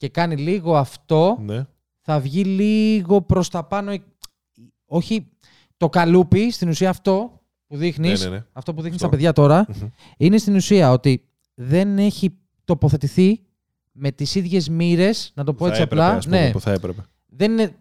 Speaker 2: και κάνει λίγο αυτό,
Speaker 1: Ναι.
Speaker 2: θα βγει λίγο προς τα πάνω. Όχι το καλούπι, στην ουσία αυτό που δείχνεις.
Speaker 1: Ναι, ναι, ναι.
Speaker 2: Αυτό που δείχνεις
Speaker 1: Αυτό.
Speaker 2: στα παιδιά τώρα,
Speaker 1: Μμμ.
Speaker 2: είναι στην ουσία ότι δεν έχει τοποθετηθεί με τις ίδιες μοίρες, να το πω
Speaker 1: Θα
Speaker 2: έτσι
Speaker 1: έπρεπε,
Speaker 2: απλά.
Speaker 1: ας πούμε,
Speaker 2: ναι,
Speaker 1: που θα έπρεπε.
Speaker 2: δεν είναι,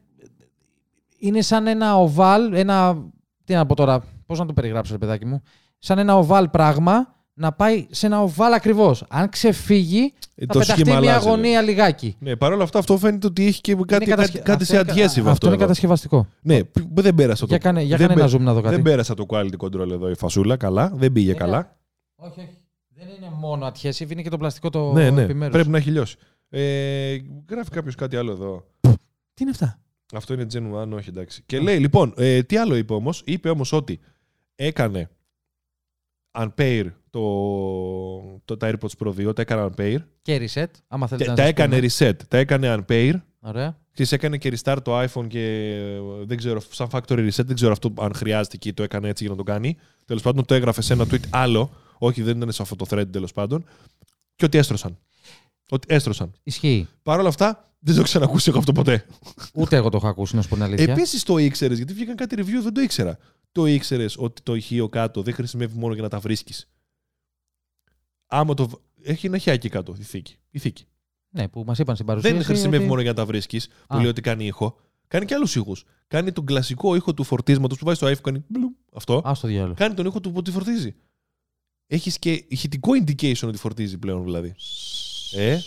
Speaker 2: είναι σαν ένα οβάλ, ένα, τι να πω τώρα, πώς να το περιγράψω ρε παιδάκι μου, σαν ένα οβάλ πράγμα να πάει σε ένα οβάλ ακριβώς. Αν ξεφύγει,
Speaker 1: Ε,
Speaker 2: θα
Speaker 1: το
Speaker 2: πεταχτεί
Speaker 1: σχήμα
Speaker 2: μια
Speaker 1: αλλάζει, λέει.
Speaker 2: αγωνία λιγάκι.
Speaker 1: Ναι, παρόλα αυτά αυτό φαίνεται ότι έχει και κάτι,
Speaker 2: Είναι
Speaker 1: κάτι,
Speaker 2: κατασχε-
Speaker 1: κάτι σε
Speaker 2: αυτό είναι-
Speaker 1: adhesive αυτό.
Speaker 2: Αυτό είναι
Speaker 1: εδώ.
Speaker 2: κατασκευαστικό.
Speaker 1: Ναι, π- δεν πέρασα το.
Speaker 2: Για κάνε, για
Speaker 1: δεν
Speaker 2: κάνε ένα
Speaker 1: πέ-
Speaker 2: zoom να δω κάτι.
Speaker 1: Δεν πέρασα το quality control εδώ η φασούλα καλά. Δεν πήγε
Speaker 2: Είναι-
Speaker 1: καλά.
Speaker 2: Όχι, όχι. Δεν είναι μόνο adhesive, είναι και το πλαστικό το
Speaker 1: ναι, ναι.
Speaker 2: επιμέρους.
Speaker 1: Πρέπει να έχει λιώσει. Ε, γράφει κάποιος κάτι άλλο εδώ.
Speaker 2: Τι είναι αυτά;
Speaker 1: Αυτό είναι Gen 1, όχι εντάξει. Και λέει, λοιπόν, ε, τι άλλο είπε όμως; Είπε όμως ότι έκανε unpair το, το, τα AirPods Pro 2, τα έκανε unpair.
Speaker 2: Και reset, άμα θέλετε
Speaker 1: Και
Speaker 2: να
Speaker 1: τα
Speaker 2: σας
Speaker 1: έκανε
Speaker 2: πούμε.
Speaker 1: reset, τα έκανε unpair.
Speaker 2: Ωραία.
Speaker 1: Και έκανε και restart το iPhone και ε, δεν ξέρω, σαν factory reset, δεν ξέρω αυτό αν χρειάζεται και το έκανε έτσι για να το κάνει. Τέλος πάντων, το έγραφε σε ένα tweet άλλο. Όχι, δεν ήταν σε αυτό το thread τέλος πάντων. Και ότι έστρωσαν. Ότι έστρωσαν.
Speaker 2: Ισχύει.
Speaker 1: Παρ' όλα αυτά, δεν το έχω ξανακούσει εγώ αυτό ποτέ.
Speaker 2: Ούτε εγώ το έχω ακούσει, να σου πω την αλήθεια.
Speaker 1: Επίσης το ήξερες, γιατί βγήκαν κάτι review, δεν το ήξερα. Το ήξερες ότι το ηχείο κάτω δεν χρησιμεύει μόνο για να τα βρίσκεις. Άμα το. β- Έχει ένα χιάκι κάτω, η θήκη. Η θήκη.
Speaker 2: Ναι, που μας είπαν στην παρουσίαση.
Speaker 1: Δεν χρησιμεύει
Speaker 2: ότι-
Speaker 1: μόνο για να τα βρίσκεις, που
Speaker 2: Α.
Speaker 1: λέει ότι κάνει ήχο. Κάνει και άλλους ήχους. Κάνει τον κλασικό ήχο του φορτίσματος που βάζει στο iPhone. Κάνει μπλουμ, αυτό.
Speaker 2: Α το διάλογο.
Speaker 1: Κάνει τον ήχο του που ότι φορτίζει. Έχεις και ηχητικό indication ότι φορτίζει πλέον δηλαδή. Ε,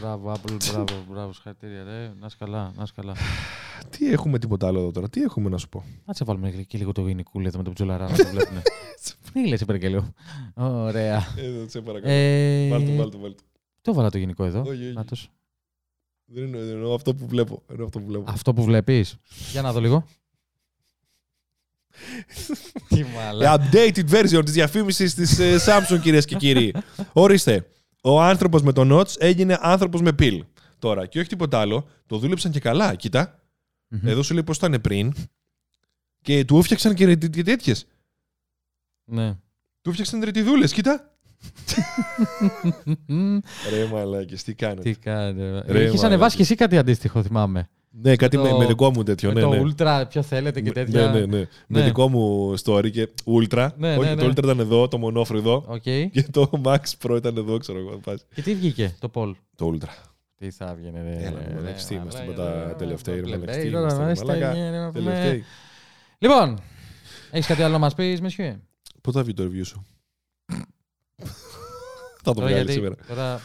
Speaker 2: Μπράβο, Apple, μπράβο, μπράβο, συγχαρητήρια. Ρε. Να είσαι καλά, να είσαι καλά. [SIGHS]
Speaker 1: τι έχουμε τίποτα άλλο εδώ τώρα, τι έχουμε να σου πω;
Speaker 2: Να σε βάλουμε και λίγο το γενικούλ εδώ με τον ψολαρά να το βλέπουμε. [LAUGHS] Τι λες, υπερκελίο. Ωραία.
Speaker 1: Εδώ, σε παρακαλώ.
Speaker 2: Ε,
Speaker 1: Βάλτε, βάλτε, βάλτε.
Speaker 2: Το βάλα το γενικό εδώ.
Speaker 1: Όχι, όχι.
Speaker 2: Νάτος.
Speaker 1: Δεν εννοώ, δεν εννοώ αυτό που βλέπω. Εννοώ αυτό που βλέπω.
Speaker 2: Αυτό που βλέπεις. Για να δω λίγο. [LAUGHS] Τι μαλά.
Speaker 1: Updated version της διαφήμισης της ε, Samsung κυρίες και κύριοι. [LAUGHS] Ορίστε. Ο άνθρωπος με το Notch έγινε άνθρωπος με πιλ. Τώρα και όχι τίποτα άλλο. Το δούλεψαν και καλά. Κοίτα.
Speaker 2: Μμμ.
Speaker 1: Εδώ σου λέει πώς ήταν πριν. Και του έφτιαξαν και, ρε- και τέτοιες.
Speaker 2: Ναι.
Speaker 1: Του έφτιαξαν ρυτιδούλες. Κοίτα. Ρε μαλάκες, τι κάνετε.
Speaker 2: Τι κάνει.
Speaker 1: Ρε,
Speaker 2: Έχεις
Speaker 1: μαλάκα.
Speaker 2: ανεβάσει και εσύ κάτι αντίστοιχο, θυμάμαι.
Speaker 1: Ναι, κάτι
Speaker 2: το-
Speaker 1: με, με δικό μου τέτοιο.
Speaker 2: Με
Speaker 1: ναι,
Speaker 2: το
Speaker 1: ναι.
Speaker 2: Ultra, ποιο θέλετε και τέτοια.
Speaker 1: Ναι, ναι, ναι. Με
Speaker 2: Ναι.
Speaker 1: δικό μου story και Ultra.
Speaker 2: Ναι,
Speaker 1: Όχι,
Speaker 2: ναι,
Speaker 1: το
Speaker 2: ναι.
Speaker 1: Ultra ήταν εδώ, το μονόφρυδο.
Speaker 2: Οκ.
Speaker 1: Και το Max Pro ήταν εδώ, ξέρω εγώ. πας.
Speaker 2: Και τι βγήκε, το Paul;
Speaker 1: Το Ultra.
Speaker 2: Τι θα έβγαινε, ρε.
Speaker 1: Έλα, ρε,
Speaker 2: ρε,
Speaker 1: μαλακιστή είμαστε
Speaker 2: μαλάκα,
Speaker 1: με τα
Speaker 2: ρε,
Speaker 1: τελευταία, ρε,
Speaker 2: πλεμπέι,
Speaker 1: μαλακιστή
Speaker 2: τώρα,
Speaker 1: είμαστε, ρε,
Speaker 2: είμαστε,
Speaker 1: μαλάκα.
Speaker 2: ναι, ναι, ναι.
Speaker 1: Τελευταίοι.
Speaker 2: Λοιπόν, έχεις κάτι άλλο να μας πεις, Μεσιέ.
Speaker 1: Πότε θα βγει το review σου; Θα το
Speaker 2: Τώρα
Speaker 1: βγάλεις
Speaker 2: γιατί
Speaker 1: σήμερα.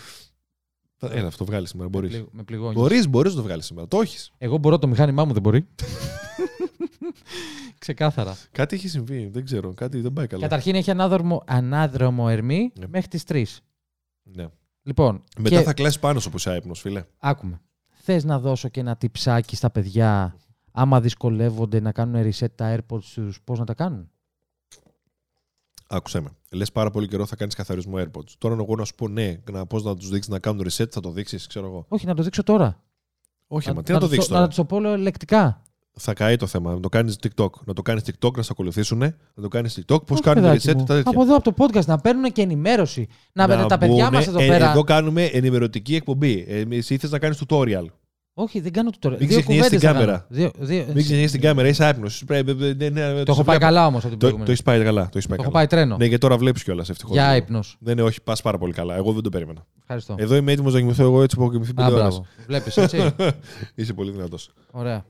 Speaker 2: Τώρα
Speaker 1: Θα- Έλα, αυτό βγάλεις σήμερα. Μπορείς.
Speaker 2: πλη- με πληγώνεις.
Speaker 1: Μπορείς, μπορείς να το βγάλεις σήμερα. Το έχεις.
Speaker 2: Εγώ μπορώ, το μηχάνημά μου δεν μπορεί. [LAUGHS] Ξεκάθαρα.
Speaker 1: Κάτι έχει συμβεί. Δεν ξέρω. Κάτι δεν πάει καλά.
Speaker 2: Καταρχήν έχει ανάδρομο, ανάδρομο ερμή
Speaker 1: Ναι.
Speaker 2: μέχρι τις 3.
Speaker 1: Ναι.
Speaker 2: Λοιπόν,
Speaker 1: Μετά
Speaker 2: και
Speaker 1: θα κλέσει πάνω σου που είσαι άϊπνος, φίλε.
Speaker 2: άκουμε. Θες να δώσω και ένα τυψάκι στα παιδιά, άμα δυσκολεύονται να κάνουν reset τα AirPods τους, πώς να τα κάνουν;
Speaker 1: Άκουσε με. Λες πάρα πολύ καιρό θα κάνεις καθαρισμό AirPods. Τώρα εγώ να σου πω ναι, να, πώς να τους δείξεις να κάνουν reset, θα το δείξεις, ξέρω εγώ.
Speaker 2: Όχι, να το δείξω τώρα.
Speaker 1: Όχι, μα τι να το
Speaker 2: τους
Speaker 1: δείξεις
Speaker 2: Να
Speaker 1: τώρα.
Speaker 2: του το πω λεκτικά.
Speaker 1: Θα καεί το θέμα. Να το κάνεις TikTok. Να το κάνεις TikTok, να σε ακολουθήσουν. Να το κάνεις TikTok. Πώς
Speaker 2: Όχι,
Speaker 1: κάνουν
Speaker 2: παιδάκι
Speaker 1: reset
Speaker 2: μου.
Speaker 1: τα τέτοια.
Speaker 2: Από εδώ, από το podcast, να παίρνουν και ενημέρωση. Να, να τα παιδιά
Speaker 1: μπουνε-
Speaker 2: μας εδώ
Speaker 1: ε,
Speaker 2: πέρα.
Speaker 1: Εδώ κάνουμε ενημερωτική εκπομπή. Εμείς ήθελε να κάνεις tutorial.
Speaker 2: Όχι, δεν κάνω τώρα.
Speaker 1: Μην
Speaker 2: Δύο
Speaker 1: ξεχνιέσαι την
Speaker 2: κουβέντες θα
Speaker 1: κάμερα.
Speaker 2: κάνω. Δύο, δύο...
Speaker 1: Μην ξεχνιέσαι την κάμερα, είσαι άϊπνος.
Speaker 2: Το έχω πάει καλά όμως από την
Speaker 1: Το,
Speaker 2: προηγούμενη.
Speaker 1: το έχεις πάει καλά. Το έχεις πάει
Speaker 2: Το έχω
Speaker 1: καλά.
Speaker 2: πάει τρένο.
Speaker 1: Ναι, και τώρα βλέπεις κιόλας ευτυχώς.
Speaker 2: Για ύπνο.
Speaker 1: Δεν είναι, όχι, πας πάρα πολύ καλά. Εγώ δεν το περίμενα.
Speaker 2: Ευχαριστώ.
Speaker 1: Εδώ είμαι έτοιμος να κοιμηθώ εγώ έτσι που έχω κοιμηθεί
Speaker 2: Α,
Speaker 1: πέντε ώρες.
Speaker 2: μπράβο. Βλέπεις έτσι. [LAUGHS]
Speaker 1: Είσαι πολύ δυνατός.
Speaker 2: Ωραία.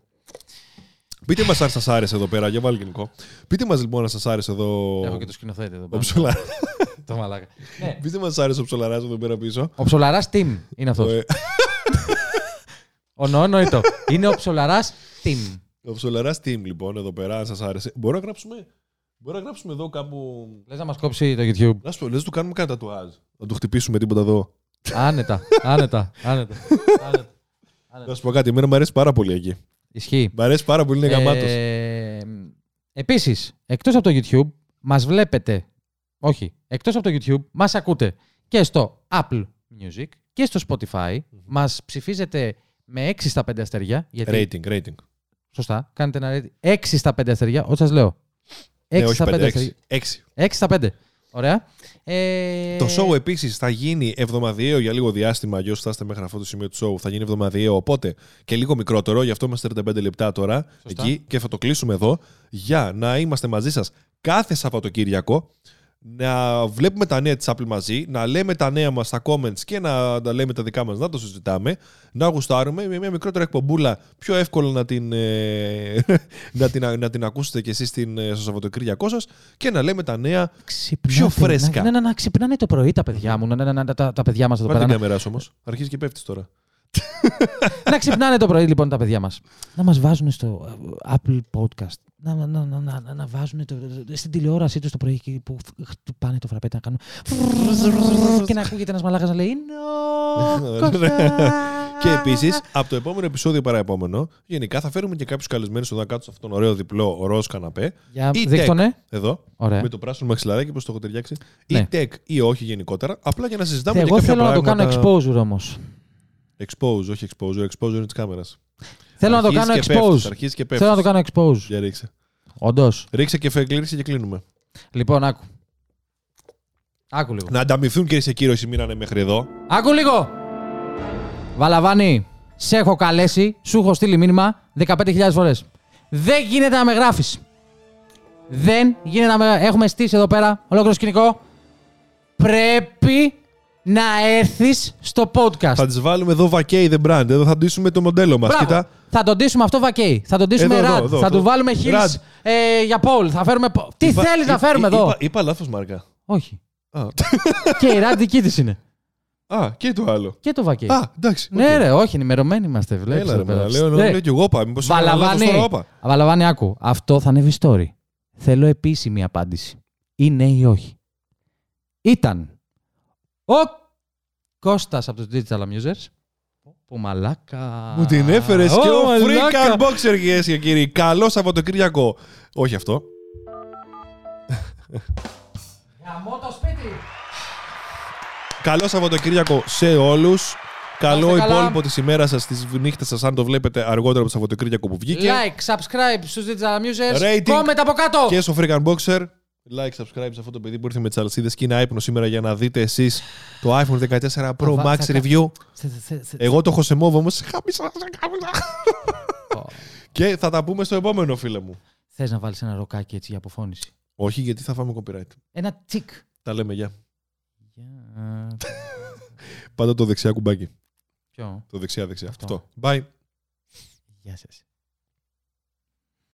Speaker 1: Πείτε μας αν σας άρεσε εδώ πέρα, για βάλει γενικό. Πείτε μας λοιπόν αν σας άρεσε εδώ.
Speaker 2: Έχω και το σκηνοθέτη εδώ
Speaker 1: Ο
Speaker 2: πάνω.
Speaker 1: ψολα... [LAUGHS]
Speaker 2: Το μαλάκα. Ναι.
Speaker 1: Πείτε μας άρεσε ο ψολαράς εδώ πέρα πίσω.
Speaker 2: Ο ψολαράς Team είναι αυτός.
Speaker 1: Ε,
Speaker 2: Ο νο, εννοείτο. Είναι ο ψολαράς Team.
Speaker 1: Ο ψολαράς team λοιπόν εδώ πέρα, αν σας άρεσε. Μπορούμε να γράψουμε. Μπορούμε να γράψουμε εδώ κάπου.
Speaker 2: Λες να μας κόψει το YouTube.
Speaker 1: Να σου πω, λες, του κάνουμε κάτι τατουάζ. Να του χτυπήσουμε τίποτα εδώ.
Speaker 2: Άνετα. Άνετα. Άνετα. Άνετα.
Speaker 1: Να σου πω κάτι, εμένα μου αρέσει πάρα πολύ εκεί.
Speaker 2: Ισχύει.
Speaker 1: Μ' αρέσει πάρα πολύ, είναι γαμάτος.
Speaker 2: Ε, επίσης, εκτός από το YouTube, μας βλέπετε, όχι, εκτός από το YouTube, μας ακούτε και στο Apple Music και στο Spotify. Μας ψηφίζετε με 6 στα 5 αστέρια. Γιατί,
Speaker 1: Rating, rating.
Speaker 2: Σωστά. Κάνετε ένα rating. 6 στα 5 αστέρια. Ό,τι σας λέω. 6
Speaker 1: Ναι, όχι
Speaker 2: στα 5
Speaker 1: πέντε,
Speaker 2: αστέρια.
Speaker 1: έξι. Έξι.
Speaker 2: 6 στα 5. Ωραία. Ε,
Speaker 1: Το show επίσης θα γίνει εβδομαδιαίο για λίγο διάστημα. Για όσους φτάσετε μέχρι αυτό το σημείο του show, θα γίνει εβδομαδιαίο. Οπότε και λίγο μικρότερο, γι' αυτό είμαστε 35 λεπτά τώρα
Speaker 2: Σωστά.
Speaker 1: εκεί και θα το κλείσουμε εδώ για να είμαστε μαζί σας κάθε Σαββατοκύριακο. Να βλέπουμε τα νέα της Apple μαζί, να λέμε τα νέα μας στα comments και να τα λέμε τα δικά μας, να το συζητάμε, να γουστάρουμε με μια μικρότερη εκπομπούλα, πιο εύκολο να την, ε, [LAUGHS] να την, να την ακούσετε κι εσείς στο Σαββατοκύριακό σας και να λέμε τα νέα.
Speaker 2: Ξυπνάτε,
Speaker 1: πιο φρέσκα.
Speaker 2: Να, να, να, να ξυπνάνε το πρωί τα παιδιά μου. Να, να, να, να, τα, τα παιδιά μας εδώ
Speaker 1: Πάρε
Speaker 2: πέρα.
Speaker 1: την
Speaker 2: Να,
Speaker 1: κάμερα όμως. Αρχίζει και πέφτεις τώρα.
Speaker 2: Να ξυπνάνε το πρωί λοιπόν τα παιδιά μας. Να μας βάζουν στο ε, Apple Podcast. Να, να, να, να, να, να βάζουν το, στην τηλεόρασή τους το πρωί εκεί που χτυπάνε το φραπέτα να κάνουν. και να ακούγεται ένα μαλάκα να λέει «Νο, Κώστα».
Speaker 1: Και επίση, από το επόμενο επεισόδιο παραεπόμενο, γενικά θα φέρουμε και κάποιου καλεσμένου εδώ να κάτσουν σε αυτόν τον ωραίο διπλό ροζ καναπέ.
Speaker 2: Για
Speaker 1: Ή
Speaker 2: δείχτονε.
Speaker 1: Εδώ,
Speaker 2: Ωραία.
Speaker 1: με το πράσινο μαξιλαράκι, πώ το έχω ταιριάξει.
Speaker 2: Ναι.
Speaker 1: Ή tech ή όχι γενικότερα. Απλά για να συζητάμε και
Speaker 2: Εγώ
Speaker 1: κάποια
Speaker 2: θέλω να το κάνω
Speaker 1: πράγματα.
Speaker 2: exposure όμω.
Speaker 1: Expose, όχι exposure. Exposure είναι της κάμερας.
Speaker 2: Θέλω να το κάνω expose.
Speaker 1: Αρχίζει και πέφτει.
Speaker 2: Θέλω να το κάνω expose.
Speaker 1: Για ρίξε.
Speaker 2: Όντως.
Speaker 1: Ρίξε και, φε- ρίξε και κλείνουμε.
Speaker 2: Λοιπόν, άκου. Άκου λίγο.
Speaker 1: Να ανταμυφθούν και σε κύρωση μείνανε μέχρι εδώ.
Speaker 2: Άκου λίγο! Βαλαβάνη, σε έχω καλέσει, σου έχω στείλει μήνυμα 15.000 φορές. Δεν γίνεται να με γράφεις. Δεν γίνεται να με Έχουμε στήσει εδώ πέρα ολόκληρο σκηνικό. Πρέπει να έρθεις στο podcast.
Speaker 1: Θα τις βάλουμε εδώ vacay the brand. Εδώ θα ντύσουμε το μοντέλο μας.
Speaker 2: Μπράβο.
Speaker 1: Κοίτα.
Speaker 2: Θα τον ντύσουμε αυτό βακέι. Θα τον ντύσουμε
Speaker 1: Εδώ, εδώ,
Speaker 2: ραντ.
Speaker 1: εδώ,
Speaker 2: θα
Speaker 1: εδώ.
Speaker 2: του βάλουμε
Speaker 1: Ραντ.
Speaker 2: χίλς ε, για Πολ. Θα φέρουμε. πο- Τι
Speaker 1: Είπα-
Speaker 2: θέλεις να
Speaker 1: εί-
Speaker 2: φέρουμε
Speaker 1: εί-
Speaker 2: εδώ;
Speaker 1: Είπα, είπα λάθος μάρκα.
Speaker 2: Όχι.
Speaker 1: Α,
Speaker 2: και η ραντ δική της είναι.
Speaker 1: α, και το άλλο.
Speaker 2: Και το βακέι.
Speaker 1: Α, εντάξει.
Speaker 2: Ναι,
Speaker 1: οκ.
Speaker 2: ρε, όχι, ενημερωμένοι είμαστε. Βλέπεις
Speaker 1: Έλα,
Speaker 2: εδώ
Speaker 1: ρε,
Speaker 2: πέρα.
Speaker 1: μάνα, λέω,
Speaker 2: Ναι.
Speaker 1: λέω κι εγώ είπα. Μήπως έκανα λάθος
Speaker 2: Βαλαβάνη,
Speaker 1: τώρα, όπα.
Speaker 2: Βαλαβάνη, άκου. Αυτό θα ανέβει story. Θέλω επίσημη απάντηση. Είναι ή όχι. Ήταν ο Κώστας από τους Digital Amusers. Που μαλάκα.
Speaker 1: Μου την έφερες και
Speaker 2: Ω,
Speaker 1: ο
Speaker 2: μαλάκα.
Speaker 1: Freak Unboxer, κυρίες και κύριοι. Καλός Σαββατοκύριακο. Όχι αυτό.
Speaker 2: Γαμώ το σπίτι.
Speaker 1: Καλό Σαββατοκύριακο σε όλους. Καλό
Speaker 2: είστε καλά.
Speaker 1: υπόλοιπο της ημέρας σας, της νύχτας σας, αν το βλέπετε αργότερα από το Σαββατοκύριακο που βγήκε.
Speaker 2: Like, subscribe στους Digital Amusers.
Speaker 1: Rating.
Speaker 2: Comment από κάτω.
Speaker 1: Και στο Freak Unboxer. Like, subscribe σε αυτό το παιδί που ήρθε με τις αλυσίδες και είναι άϊπνο σήμερα για να δείτε εσείς το iPhone 14 Pro
Speaker 2: βα-
Speaker 1: Max
Speaker 2: θα κα-
Speaker 1: review.
Speaker 2: Σε- σε- σε-
Speaker 1: Εγώ το έχω σε μόβ όμω. Χάμισα, χάμισα. Και θα τα πούμε στο επόμενο, φίλε μου.
Speaker 2: Θες να βάλεις ένα ροκάκι έτσι για αποφώνηση;
Speaker 1: Όχι, γιατί θα φάμε copyright.
Speaker 2: Ένα τσικ.
Speaker 1: Τα λέμε, γεια.
Speaker 2: Για-
Speaker 1: Πάντα το δεξιά κουμπάκι.
Speaker 2: Ποιο;
Speaker 1: Το δεξιά-δεξιά.
Speaker 2: Αυτό.
Speaker 1: Αυτό. Bye.
Speaker 2: Γεια σας.